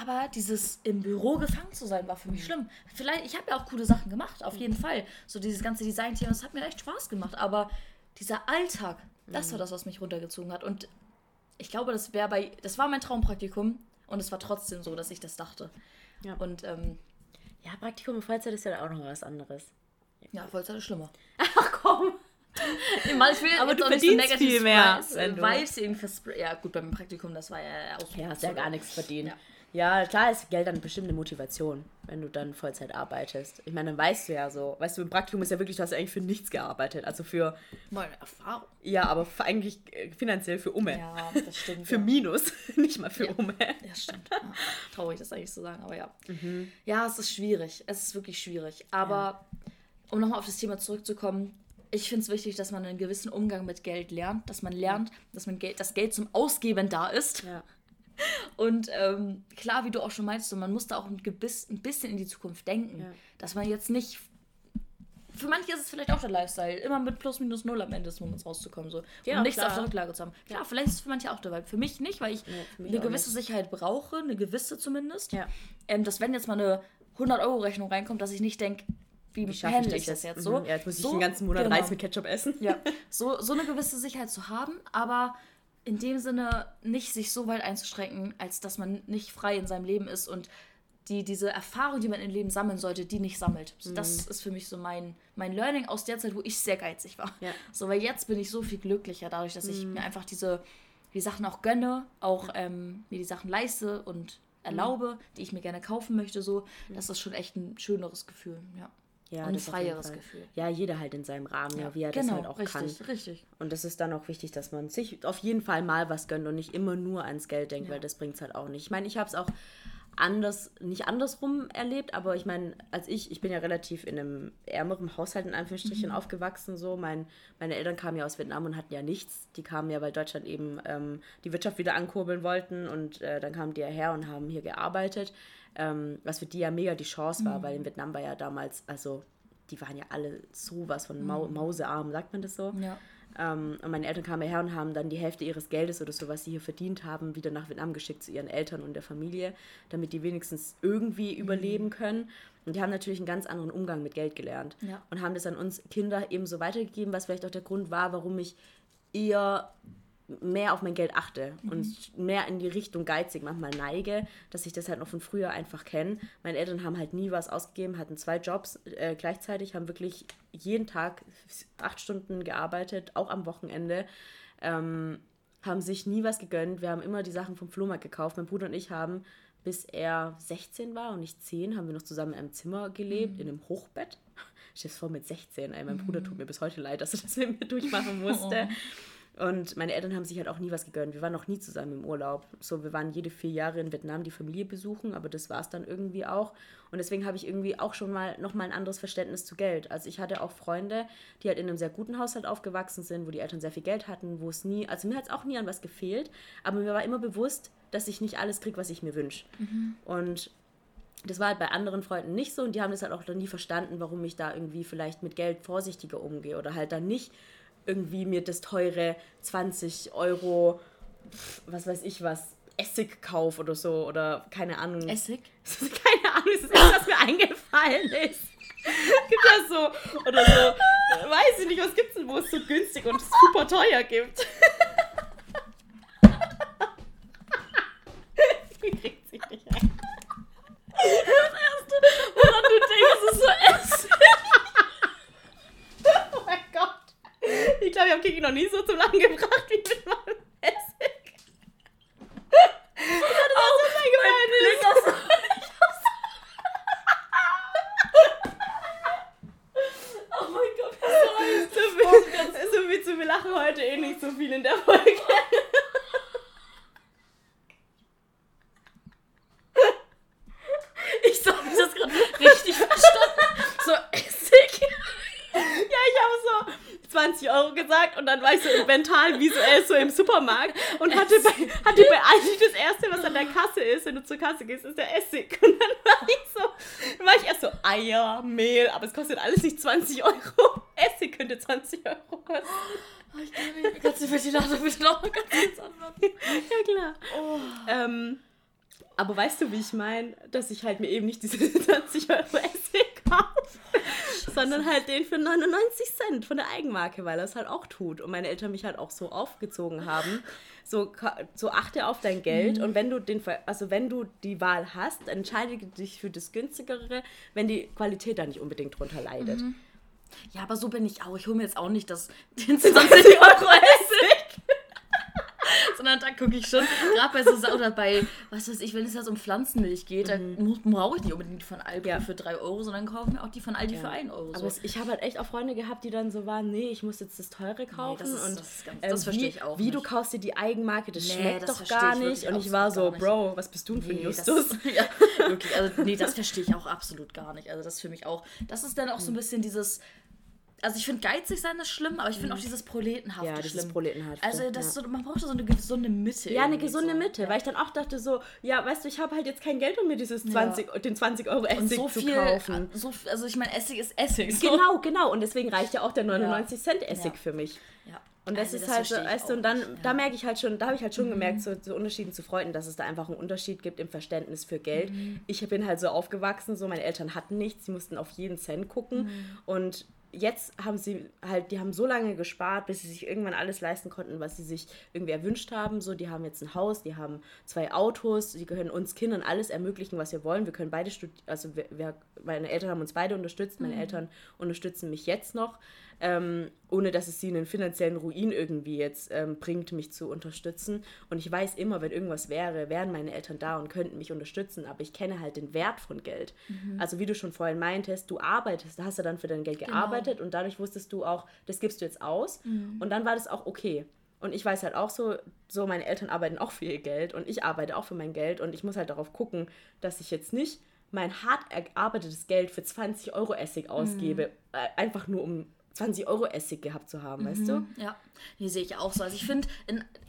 Aber dieses im Büro gefangen zu sein, war für mich mhm. schlimm. Vielleicht, ich habe ja auch coole Sachen gemacht, auf jeden Fall. So dieses ganze Design-Thema, das hat mir echt Spaß gemacht. Aber dieser Alltag, das war mhm. das, was mich runtergezogen hat. Und ich glaube, das wäre bei, das war mein Traumpraktikum und es war trotzdem so, dass ich das dachte. Ja. Und ähm, ja, Praktikum und Vollzeit ist ja auch noch was anderes. Ja, Vollzeit ist schlimmer. Ach komm. Manchmal aber du verdienst so viel mehr. Wenn du Vibes irgendwie Ja, gut, beim Praktikum, das war ja auch Ja, hast ja gar nichts verdient. Ja. Ja, klar ist Geld dann bestimmt eine Motivation, wenn du dann Vollzeit arbeitest. Ich meine, dann weißt du ja so, weißt du, im Praktikum ist ja wirklich, du hast ja eigentlich für nichts gearbeitet. Also für. Meine Erfahrung. Ja, aber eigentlich äh, finanziell für Umme. Ja, das stimmt. für ja. Minus, nicht mal für ja. Umme. Ja, stimmt. Ja. Traurig, das eigentlich zu sagen, aber ja. Mhm. Ja, es ist schwierig. Es ist wirklich schwierig. Aber um nochmal auf das Thema zurückzukommen, ich finde es wichtig, dass man einen gewissen Umgang mit Geld lernt, dass man lernt, dass man Geld, das Geld zum Ausgeben da ist. Ja. Und ähm, klar, wie du auch schon meinst, so, man muss da auch ein, gebiss, ein bisschen in die Zukunft denken. Ja. Dass man jetzt nicht. Für manche ist es vielleicht auch der Lifestyle, immer mit plus minus null am Ende des Monats rauszukommen. So, ja, und nichts klar. auf der Rücklage zu haben. Klar, ja. vielleicht ist es für manche auch der Vibe. Für mich nicht, weil ich ja, eine gewisse nicht. Sicherheit brauche, eine gewisse zumindest. Ja. Ähm, dass wenn jetzt mal eine 100-Euro-Rechnung reinkommt, dass ich nicht denke, wie, wie schaffe ich, ich das jetzt so? Mhm. Ja, jetzt muss ich den ganzen Monat genau. Reis mit Ketchup essen. Ja, so, so eine gewisse Sicherheit zu haben, aber in dem Sinne nicht sich so weit einzuschränken, als dass man nicht frei in seinem Leben ist und die, diese Erfahrung, die man im Leben sammeln sollte, die nicht sammelt. So, das mhm. ist für mich so mein, mein Learning aus der Zeit, wo ich sehr geizig war. Ja. So, weil jetzt bin ich so viel glücklicher dadurch, dass mhm. ich mir einfach diese die Sachen auch gönne, auch ähm, mir die Sachen leiste und erlaube, mhm. die ich mir gerne kaufen möchte. So, das ist schon echt ein schöneres Gefühl. Ja. Ja, und ein freieres Gefühl. Ja, jeder halt in seinem Rahmen, ja, wie er genau, das halt auch richtig, kann. Richtig, richtig. Und das ist dann auch wichtig, dass man sich auf jeden Fall mal was gönnt und nicht immer nur ans Geld denkt, ja. weil das bringt es halt auch nicht. Ich meine, ich habe es auch anders, nicht andersrum erlebt, aber ich meine, als ich, ich bin ja relativ in einem ärmeren Haushalt in Anführungsstrichen mhm. aufgewachsen, so. Mein, meine Eltern kamen ja aus Vietnam und hatten ja nichts. Die kamen ja, weil Deutschland eben ähm, die Wirtschaft wieder ankurbeln wollten und äh, dann kamen die ja her und haben hier gearbeitet ähm, was für die ja mega die Chance war, mhm. weil in Vietnam war ja damals, also die waren ja alle sowas von Mau mhm. Mausearm, sagt man das so? Ja. Ähm, und meine Eltern kamen her und haben dann die Hälfte ihres Geldes oder so, was sie hier verdient haben, wieder nach Vietnam geschickt zu ihren Eltern und der Familie, damit die wenigstens irgendwie mhm. überleben können. Und die haben natürlich einen ganz anderen Umgang mit Geld gelernt ja. und haben das an uns Kinder eben so weitergegeben, was vielleicht auch der Grund war, warum ich eher mehr auf mein Geld achte mhm. und mehr in die Richtung geizig manchmal neige, dass ich das halt noch von früher einfach kenne. Meine Eltern haben halt nie was ausgegeben, hatten zwei Jobs äh, gleichzeitig, haben wirklich jeden Tag acht Stunden gearbeitet, auch am Wochenende. Ähm, haben sich nie was gegönnt. Wir haben immer die Sachen vom Flohmarkt gekauft. Mein Bruder und ich haben, bis er 16 war und ich 10, haben wir noch zusammen in einem Zimmer gelebt, mhm. in einem Hochbett. Ich vor mit 16. Ey, mein mhm. Bruder tut mir bis heute leid, dass er das mit mir durchmachen musste. Oh. Und meine Eltern haben sich halt auch nie was gegönnt. Wir waren noch nie zusammen im Urlaub. So, wir waren jede vier Jahre in Vietnam die Familie besuchen, aber das war es dann irgendwie auch. Und deswegen habe ich irgendwie auch schon mal noch mal ein anderes Verständnis zu Geld. Also ich hatte auch Freunde, die halt in einem sehr guten Haushalt aufgewachsen sind, wo die Eltern sehr viel Geld hatten, wo es nie, also mir hat es auch nie an was gefehlt, aber mir war immer bewusst, dass ich nicht alles kriege, was ich mir wünsche. Mhm. Und das war halt bei anderen Freunden nicht so und die haben das halt auch dann nie verstanden, warum ich da irgendwie vielleicht mit Geld vorsichtiger umgehe oder halt dann nicht irgendwie mir das teure 20 Euro, was weiß ich was, Essig kauf oder so oder keine Ahnung. Essig? keine Ahnung, das ist das, was mir eingefallen ist. gibt ja so, oder so, weiß ich nicht, was gibt es denn, wo es so günstig und super teuer gibt. Wie kriegt sich nicht ein? Das erste, woran du denkst, ist so Essig. Ich glaube, ich habe Kiki noch nie so zum Lachen gebracht wie mit meinem Essig. Ich hatte das oh, so gefallen Oh mein Gott, was soll so, viel, so viel zu wir lachen heute eh nicht so viel in der Folge. Ich soll das gerade richtig verstanden. So Essig. Ja, ich habe so 20 Euro gesagt und dann war ich so mental visuell so im Supermarkt und hatte bei, hatte bei Aldi das erste, was an der Kasse ist, wenn du zur Kasse gehst, ist der Essig. Und dann war ich so, dann war ich erst so Eier, Mehl, aber es kostet alles nicht 20 Euro. Essig könnte 20 Euro kosten. Oh, ich kann nicht. Kannst du für die bitte noch ganz kurz antworten? Ja, klar. Oh. Ähm, aber weißt du, wie ich meine, dass ich halt mir eben nicht diese 20 Euro Essig sondern halt den für 99 Cent von der Eigenmarke, weil er es halt auch tut. Und meine Eltern mich halt auch so aufgezogen haben. So, so achte auf dein Geld mhm. und wenn du den, also wenn du die Wahl hast, entscheide dich für das günstigere, wenn die Qualität da nicht unbedingt drunter leidet. Mhm. Ja, aber so bin ich auch. Ich hole mir jetzt auch nicht das 20 Euro Essig sondern da gucke ich schon, gerade bei so oder bei, was weiß ich, wenn es jetzt um Pflanzenmilch geht, mhm. dann brauche ich nicht unbedingt die von Aldi ja. für 3 Euro, sondern kaufe mir auch die von Aldi ja. für 1 Euro. So. Aber ich habe halt echt auch Freunde gehabt, die dann so waren, nee, ich muss jetzt das teure kaufen. Nee, das ist, und das, ganz, das ähm, verstehe ich auch. Wie nicht. du kaufst dir die Eigenmarke, das nee, schmeckt das doch gar nicht. Und ich war so, Bro, was bist du denn für ein Justus? Das, ja, wirklich. Also, nee, das verstehe ich auch absolut gar nicht. Also, das für mich auch, das ist dann auch so ein mhm. bisschen dieses also ich finde geizig sein ist schlimm, aber ich finde auch mhm. dieses Proletenhafte ja, dieses schlimm. Proletenhafte. Also das ja. so, man braucht so eine gesunde Mitte. Ja, eine gesunde so. Mitte, weil ich dann auch dachte so, ja, weißt du, ich habe halt jetzt kein Geld, um mir dieses 20, ja. den 20 Euro Essig so zu kaufen. So, also ich meine, Essig ist Essig. So. Genau, genau. Und deswegen reicht ja auch der 99 Cent Essig für mich. Ja. Und das also ist das halt so, weißt du, und dann, da merke ich halt schon, da habe ich halt schon mhm. gemerkt, so, so Unterschieden zu Freunden, dass es da einfach einen Unterschied gibt im Verständnis für Geld. Mhm. Ich bin halt so aufgewachsen, so meine Eltern hatten nichts, sie mussten auf jeden Cent gucken mhm. und jetzt haben sie halt, die haben so lange gespart, bis sie sich irgendwann alles leisten konnten, was sie sich irgendwie erwünscht haben. So, die haben jetzt ein Haus, die haben zwei Autos, die können uns Kindern alles ermöglichen, was wir wollen. Wir können beide studieren, also wir, wir, meine Eltern haben uns beide unterstützt, meine mhm. Eltern unterstützen mich jetzt noch ähm, ohne dass es sie in einen finanziellen Ruin irgendwie jetzt ähm, bringt, mich zu unterstützen. Und ich weiß immer, wenn irgendwas wäre, wären meine Eltern da und könnten mich unterstützen, aber ich kenne halt den Wert von Geld. Mhm. Also wie du schon vorhin meintest, du arbeitest, da hast du dann für dein Geld genau. gearbeitet und dadurch wusstest du auch, das gibst du jetzt aus mhm. und dann war das auch okay. Und ich weiß halt auch so, so meine Eltern arbeiten auch für ihr Geld und ich arbeite auch für mein Geld und ich muss halt darauf gucken, dass ich jetzt nicht mein hart erarbeitetes Geld für 20 Euro Essig ausgebe, mhm. äh, einfach nur um 20 Euro Essig gehabt zu haben, mhm, weißt du? Ja, die sehe ich auch so. Also ich finde,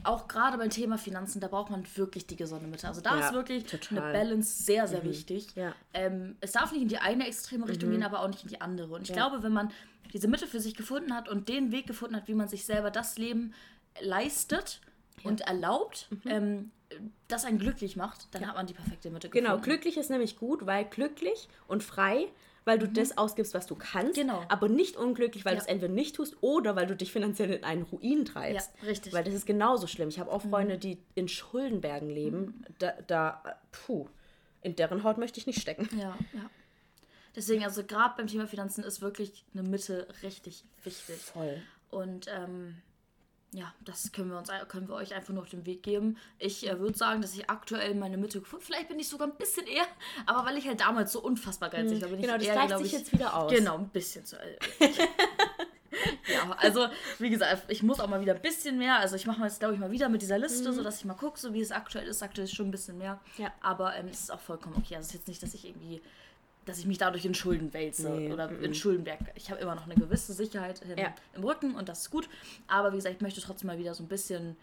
auch gerade beim Thema Finanzen, da braucht man wirklich die gesunde Mitte. Also da ja, ist wirklich total. eine Balance sehr, sehr mhm. wichtig. Ja. Ähm, es darf nicht in die eine extreme Richtung mhm. gehen, aber auch nicht in die andere. Und ich ja. glaube, wenn man diese Mitte für sich gefunden hat und den Weg gefunden hat, wie man sich selber das Leben leistet und erlaubt, mhm. ähm, das einen glücklich macht, dann hat man die perfekte Mitte genau, gefunden. Genau, glücklich ist nämlich gut, weil glücklich und frei weil du mhm. das ausgibst, was du kannst, genau. aber nicht unglücklich, weil ja. du es entweder nicht tust oder weil du dich finanziell in einen Ruin treibst. Ja, richtig. Weil das ist genauso schlimm. Ich habe auch mhm. Freunde, die in Schuldenbergen leben. Mhm. Da, da, puh, in deren Haut möchte ich nicht stecken. Ja, ja. Deswegen, also gerade beim Thema Finanzen ist wirklich eine Mitte richtig wichtig. Voll. Und ähm, ja, das können wir uns können wir euch einfach nur auf den Weg geben. Ich äh, würde sagen, dass ich aktuell meine Mitte gefunden Vielleicht bin ich sogar ein bisschen eher, aber weil ich halt damals so unfassbar geizig war, bin genau, ich eher, das sich ich, jetzt wieder aus. Genau, ein bisschen zu. Äh, ja, also wie gesagt, ich muss auch mal wieder ein bisschen mehr. Also ich mache mal jetzt, glaube ich, mal wieder mit dieser Liste, mhm. sodass ich mal gucke, so wie es aktuell ist. Aktuell ist schon ein bisschen mehr. Ja. Aber ähm, es ist auch vollkommen okay. Also es ist jetzt nicht, dass ich irgendwie dass ich mich dadurch in Schulden wälze nee. oder in mhm. Schuldenberg. Ich habe immer noch eine gewisse Sicherheit im, ja. im, Rücken und das ist gut. Aber wie gesagt, ich möchte trotzdem mal wieder so ein bisschen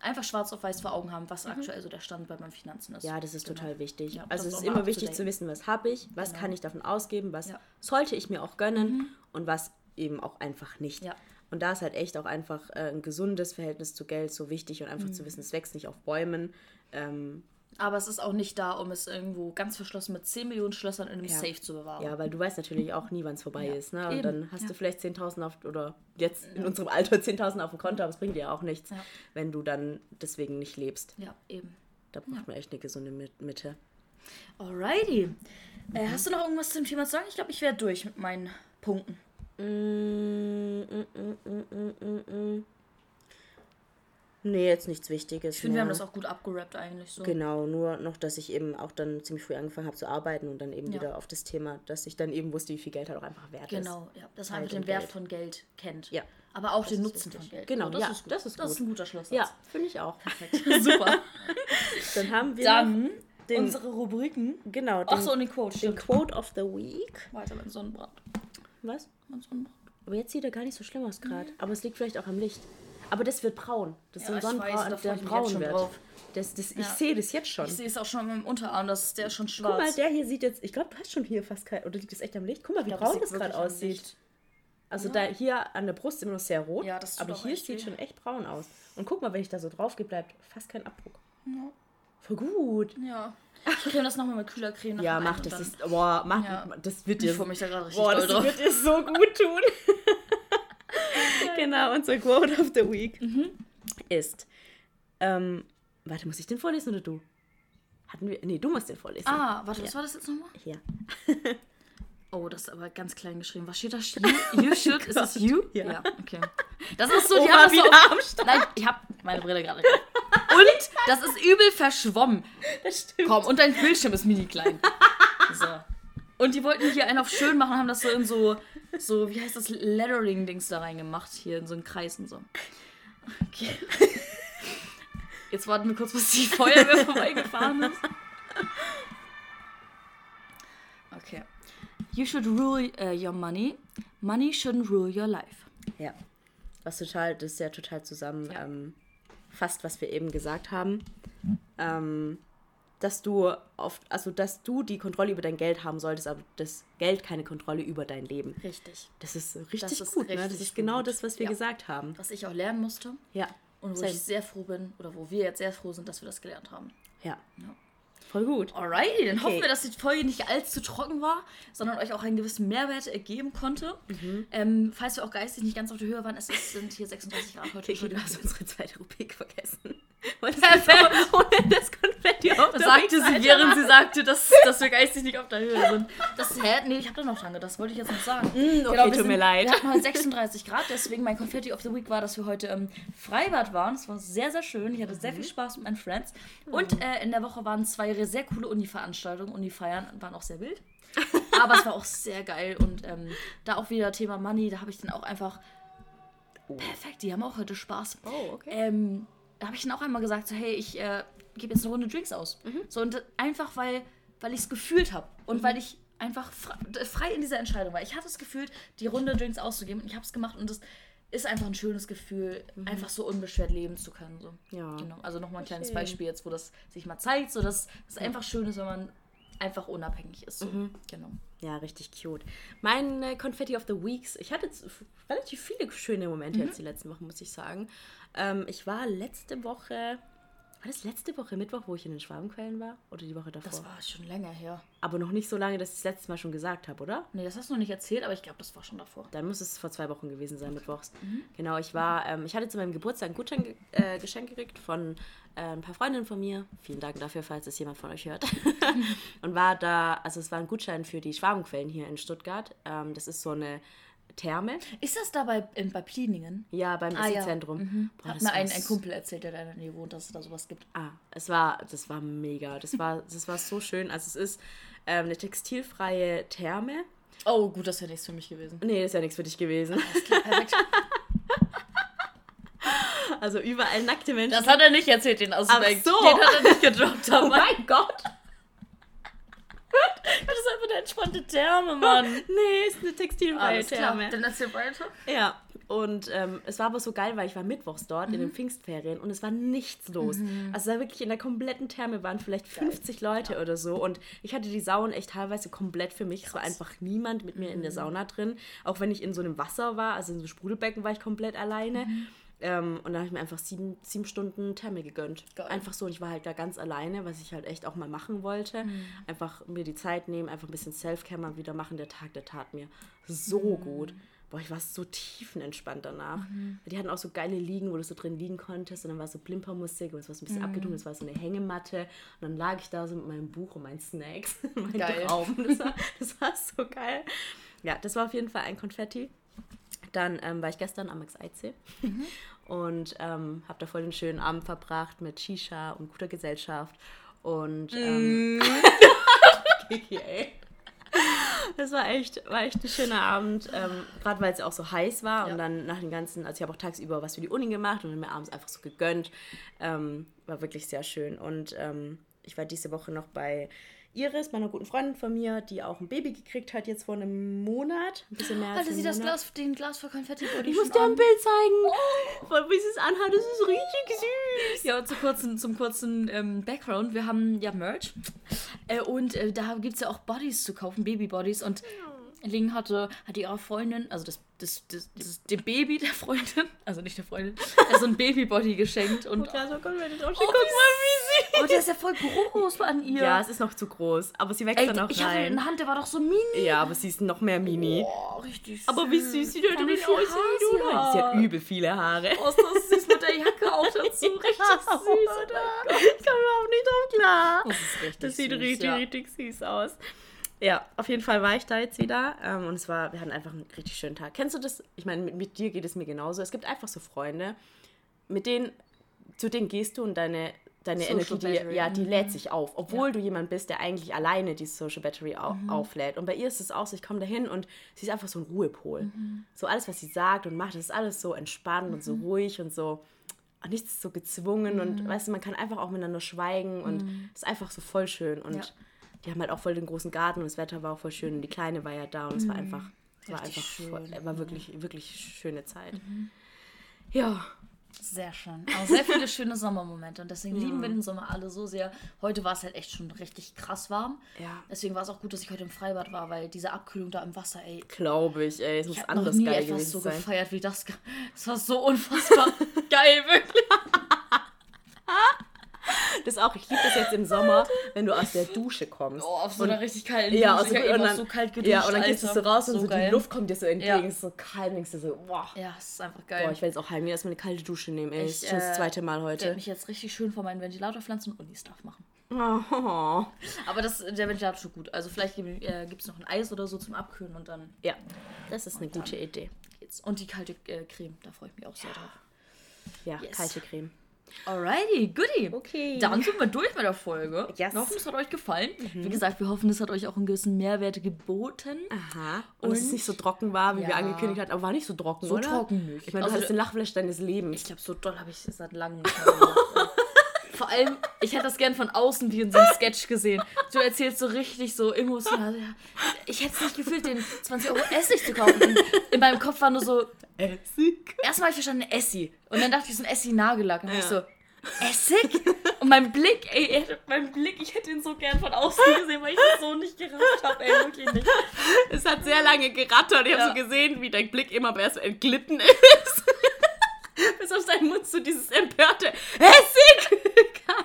einfach schwarz auf weiß vor Augen haben, was mhm. aktuell so der Stand bei meinen Finanzen ist. Ja, das ist genau. total wichtig. Ja, also es ist immer wichtig zu wissen, was habe ich, was genau. kann ich davon ausgeben, was ja. sollte ich mir auch gönnen mhm. und was eben auch einfach nicht. Ja. Und da ist halt echt auch einfach äh, ein gesundes Verhältnis zu Geld so wichtig und einfach mhm. zu wissen, es wächst nicht auf Bäumen. Ähm, aber es ist auch nicht da, um es irgendwo ganz verschlossen mit 10 Millionen Schlössern in einem ja. Safe zu bewahren. Ja, weil du weißt natürlich auch nie, wann es vorbei ja. ist. Ne? Und Eben. dann hast ja. du vielleicht 10.000 auf, oder jetzt in unserem Alter 10.000 auf dem Konto, aber es bringt dir auch nichts, wenn du dann deswegen nicht lebst. Ja, eben. Da braucht man echt eine gesunde Mitte. Alrighty. Äh, hast du noch irgendwas zum Thema zu sagen? Ich glaube, ich wäre durch mit meinen Punkten. Mm, mm, mm, mm, mm Nee, jetzt nichts Wichtiges. Ich finde, wir haben das auch gut abgerappt eigentlich so. Genau, nur noch, dass ich eben auch dann ziemlich früh angefangen habe zu arbeiten und dann eben ja. wieder auf das Thema, dass ich dann eben wusste, wie viel Geld halt auch einfach wert genau, ist. Genau, ja. Dass man einfach den Wert Geld. von Geld kennt. Ja. Aber auch das den Nutzen von Geld. Genau, das ja, ist gut. Das ist, gut. das ist ein guter Schlusssatz. Ja, finde ich auch. Perfekt. Super. dann haben wir dann den, unsere Rubriken. Genau. Den, Ach so, und den Quote. Den Quote of the Week. Weiter mit Sonnenbrand. Was? Mein Sonnenbrand. Aber jetzt sieht er gar nicht so schlimm aus gerade. Mhm. Aber es liegt vielleicht auch am Licht. Aber das wird braun. Das ja, ist ein Sonnenbraun, der braun wird. Drauf. Das, das, ich ja. sehe das jetzt schon. Ich sehe es auch schon im Unterarm, dass der schon schwarz. Guck mal, der hier sieht jetzt, ich glaube, du hast schon hier fast kein, oder liegt das echt am Licht? Guck mal, wie glaub, braun das, gerade aussieht. Also ja. da hier an der Brust immer noch sehr rot, ja, das aber hier sieht schon echt braun aus. Und guck mal, wenn ich da so drauf gehe, bleibt fast kein Abdruck. Ja. Voll gut. Ja. Ich creme das nochmal mit kühler Creme. Ja, mach das. Ist, boah, mach, das wird dir. Ich mich da gerade richtig boah, das drauf. wird dir so gut tun. genau, unser Quote of the Week. Mhm ist. Ähm, warte, muss ich den vorlesen oder du? Hatten wir. Nee, du musst den vorlesen. Ah, warte, ja. was war das jetzt nochmal? Hier. Oh, das ist aber ganz klein geschrieben. Was steht da? You, you should? Ist das you? Ja. ja. okay. Das ist so, die haben wieder so, am Start. Nein, ich hab meine Brille gerade. Und das ist übel verschwommen. Das stimmt. Komm, und dein Bildschirm ist mini klein. So. Und die wollten hier einen auf schön machen, haben das so in so, so wie heißt das, Lettering-Dings da reingemacht, hier in so einen Kreis und so. Okay. Jetzt warten wir kurz, bis die Feuerwehr vorbeigefahren ist. Okay. You should rule uh, your money. Money shouldn't rule your life. Ja. Was total, das ist ja total zusammen ja. Ähm, fast, was wir eben gesagt haben. Ähm, dass du oft, also dass du die Kontrolle über dein Geld haben solltest, aber das Geld keine Kontrolle über dein Leben. Richtig. Das ist richtig das ist gut, richtig ne? Das ist genau gut. das, was wir ja. gesagt haben. Was ich auch lernen musste. Ja. Und wo Same. ich sehr froh bin, oder wo wir jetzt sehr froh sind, dass wir das gelernt haben. Ja. ja. Voll gut. Alrighty, dann okay. hoffen wir, dass die Folge nicht allzu trocken war, sondern euch auch einen gewissen Mehrwert ergeben konnte. Mhm. Ähm, falls wir auch geistig nicht ganz auf der Höhe waren, es sind hier 36 Grad heute. Okay, du hast unsere zweite Rubrik vergessen. Du ohne das Konfetti auf der sagte sie, während sie sagte, dass, dass wir geistig nicht auf der Höhe sind. Das, hä? Nee, ich habe da noch dran das wollte ich jetzt noch sagen. Mm, okay, genau, tut sind, mir leid. Wir hatten heute 36 Grad, deswegen mein Konfetti of the Week war, dass wir heute im Freibad waren. Es war sehr, sehr schön. Ich hatte sehr viel mhm. Spaß mit meinen Friends. Und mhm. äh, in der Woche waren zwei sehr coole Uni-Veranstaltungen. Uni-Feiern waren auch sehr wild. Aber es war auch sehr geil. Und ähm, da auch wieder Thema Money, da habe ich dann auch einfach... Oh. Perfekt, die haben auch heute Spaß. Oh, okay. Ähm, habe ich dann auch einmal gesagt, so, hey, ich äh, gebe jetzt eine Runde Drinks aus. Mhm. So, und einfach, weil, weil ich es gefühlt habe und mhm. weil ich einfach frei in dieser Entscheidung war. Ich hatte es gefühlt, die Runde Drinks auszugeben und ich habe es gemacht und es ist einfach ein schönes Gefühl, mhm. einfach so unbeschwert leben zu können. So. Ja. Genau. Also nochmal ein kleines Schön. Beispiel jetzt, wo das sich mal zeigt, so dass es einfach schön ist, wenn man einfach unabhängig ist. So. Mhm. Genau. Ja, richtig cute. Mein äh, Confetti of the Weeks, ich hatte jetzt relativ viele schöne Momente mhm. jetzt die letzten Wochen, muss ich sagen. Ähm, ich war letzte Woche War das letzte Woche Mittwoch, wo ich in den Schwabenquellen war? Oder die Woche davor? Das war schon länger her. Aber noch nicht so lange, dass ich das letzte Mal schon gesagt habe, oder? Nee, das hast du noch nicht erzählt, aber ich glaube, das war schon davor. Dann muss es vor zwei Wochen gewesen sein, Mittwochs. Mhm. Genau, ich war, ähm, ich hatte zu meinem Geburtstag ein Gutschein äh, Geschenk gekriegt von äh, ein paar Freundinnen von mir. Vielen Dank dafür, falls es jemand von euch hört. und war da, also es war ein Gutschein für die Schwabenquellen hier in Stuttgart. Ähm, das ist so eine Therme. Ist das da bei, in, bei Pliningen? Ja, beim ah, Essenzentrum. Ja. Mhm. Hat mir ein, ein Kumpel erzählt, der da in der Nähe wohnt, dass es da sowas gibt. Ah, es war, das war mega. Das war, das war so schön. Also es ist ähm, eine textilfreie Therme. Oh, gut, das wäre nichts für mich gewesen. Nee, das wäre nichts für dich gewesen. Also überall nackte Menschen. Das hat er nicht erzählt, den Aspekt. Ach so. Den hat er nicht gedroppt. oh mein Gott. Das ist einfach eine entspannte Therme, Mann. nee, ist eine textilfreie Therme. Dann erzähl weiter. Ja, und ähm, es war aber so geil, weil ich war mittwochs dort mhm. in den mhm. Pfingstferien und es war nichts los. Mhm. Also da wirklich in der kompletten Therme waren vielleicht 50 geil. Leute ja. oder so und ich hatte die Sauen echt teilweise komplett für mich. Krass. Es war einfach niemand mit mir mhm. in der mhm. Sauna drin. Auch wenn ich in so einem Wasser war, also in so einem Sprudelbecken war ich komplett alleine. Mhm. Ähm, und da habe ich mir einfach sieben, sieben Stunden Therme gegönnt. Geil. Einfach so. Und ich war halt da ganz alleine, was ich halt echt auch mal machen wollte. Mhm. Einfach mir die Zeit nehmen, einfach ein bisschen Self-Care mal wieder machen. Der Tag, der tat mir so mhm. gut. Boah, ich war so tiefenentspannt danach. Mhm. Die hatten auch so geile Liegen, wo du so drin liegen konntest. Und dann war so Blimpermusik und es war so ein bisschen mhm. abgedunkt. Es war so eine Hängematte. Und dann lag ich da so mit meinem Buch und meinen Snacks. mein geil. Traum. Das war, das war so geil. Ja, das war auf jeden Fall ein Konfetti. Dann ähm, war ich gestern am Max Eidsee mhm. und ähm, habe da voll den schönen Abend verbracht mit Shisha und guter Gesellschaft. Und ähm, mm. Das war echt, war echt ein schöner Abend, ähm, gerade weil es auch so heiß war ja. und dann nach dem ganzen, also ich habe auch tagsüber was für die Uni gemacht und dann mir abends einfach so gegönnt. Ähm, war wirklich sehr schön und ähm, ich war diese Woche noch bei Iris, meiner guten Freundin von mir, die auch ein Baby gekriegt hat jetzt vor einem Monat. Ein bisschen mehr als Alter, sie das Glas, den Glas für Konfetti Ich muss dir ein Bild zeigen. Oh. Wie sie es anhat, das ist richtig süß. Ja, und zu kurzen, zum kurzen ähm, Background. Wir haben ja Merch. Äh, und äh, da gibt es ja auch Bodies zu kaufen, Baby-Bodies. Und Ling hatte, hatte ihrer Freundin, also das, das, das, das, dem Baby der Freundin, also nicht der Freundin, so ein Babybody geschenkt. Und, oh, so, komm, oh, guck mal, wie sie. Oh, der ist ja voll groß an ihr. Ja, es ist noch zu groß, aber sie wächst Ey, dann noch ich rein. Ich hatte in der Hand, der war doch so mini. Ja, aber sie ist noch mehr mini. Oh, richtig süß. Aber wie süß sie denn wie viel Haare sie hat. Sie hat übel viele Haare. Oh, das süß mit der Jacke auch dazu. Richtig süß, oh, oder? Ich komme überhaupt nicht drauf klar. Das ist richtig Das sieht süß, richtig, ja. richtig süß aus. Ja, auf jeden Fall war ich da jetzt wieder ähm, und es war, wir hatten einfach einen richtig schönen Tag. Kennst du das? Ich meine, mit, mit, dir geht es mir genauso. Es gibt einfach so Freunde, mit denen, zu denen gehst du und deine, deine Energie, die, ja, die mhm. lädt sich auf. Obwohl ja. du jemand bist, der eigentlich alleine die Social Battery au mhm. auflädt. Und bei ihr ist es auch so, ich komme dahin und sie ist einfach so ein Ruhepol. Mhm. So alles, was sie sagt und macht, das ist alles so entspannt und so mhm. ruhig und so nichts ist so gezwungen und mhm. weißt du, man kann einfach auch miteinander schweigen und es ist einfach so voll schön und ja die haben halt auch voll den großen Garten und das Wetter war auch voll schön und die Kleine war ja da und es war mhm. einfach, es war einfach. Voll, war wirklich, wirklich schöne Zeit. Mhm. Ja. Sehr schön. Aber sehr viele schöne Sommermomente und deswegen ja. lieben wir den Sommer alle so sehr. Heute war es halt echt schon richtig krass warm. Ja. Deswegen war es auch gut, dass ich heute im Freibad war, weil diese Abkühlung da im Wasser, ey. Glaube ich, ey. Es muss anderes noch nie geil etwas so sein. gefeiert wie das. Es war so unfassbar geil, wirklich. Das auch, ich liebe das jetzt im Sommer, wenn du aus der Dusche kommst. Oh, auf so einer richtig kalten ja, Dusche. Ja, und dann, so kalt geduscht, Ja, und dann gehst du so raus und so, so die Luft kommt dir so entgegen. Ja. ist so kalt denkst du so, boah. Ja, es ist einfach geil. Boah, ich werde jetzt auch heimgehen, erstmal eine kalte Dusche nehmen, ey. Ich, das ist schon das äh, zweite Mal heute. Ich werde mich jetzt richtig schön vor meinen Ventilatorpflanzen und Uni-Stuff machen. Oh. Aber das, der Ventilator ist schon gut. Also vielleicht gibt es äh, noch ein Eis oder so zum Abkühlen und dann... Ja, das ist eine gute Idee. Geht's. Und die kalte äh, Creme, da freue ich mich auch sehr drauf. Ja, yes. kalte Creme. Alrighty, goodie. Okay. Dann sind wir durch mit der Folge. Yes. Wir hoffen, es hat euch gefallen. Mhm. Wie gesagt, wir hoffen, es hat euch auch einen gewissen Mehrwert geboten. Aha. Und, Und dass es nicht so trocken war, wie ja. wir angekündigt hatten. Aber war nicht so trocken, so oder? So trocken nicht. Ich meine, du also, hattest den Lachflash deines Lebens. Ich glaube, so doll habe ich es seit langem nicht mehr allem, ich hätte das gern von außen wie in so einem Sketch gesehen. Du erzählst so richtig so emotional. Ich hätte es nicht gefühlt, den 20 Euro Essig zu kaufen. In, in meinem Kopf war nur so. Essig? Erstmal habe ich verstanden, Essi. Und dann dachte ich, so ein Essi-Nagellack. Und ja. ich so, Essig? Und mein Blick, ey, mein Blick, ich hätte ihn so gern von außen gesehen, weil ich das so nicht gerafft habe, ey, wirklich nicht. Es hat sehr lange gerattert. Ich ja. habe so gesehen, wie dein Blick immer so entglitten ist. bis auf seinen Mund so dieses empörte Essig kam.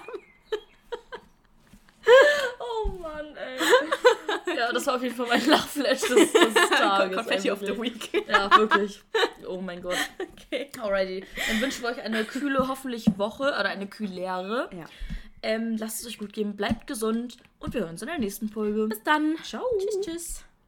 Oh Mann, ey. Ja, das war auf jeden Fall mein Lachflash des, des Tages. Konfetti of the Week. Ja, wirklich. Oh mein Gott. Okay. Alrighty. Dann wünschen wir euch eine kühle, hoffentlich Woche oder eine kühlere. Ja. Ähm, lasst es euch gut gehen, bleibt gesund und wir hören uns in der nächsten Folge. Bis dann. Ciao. Tschüss, tschüss.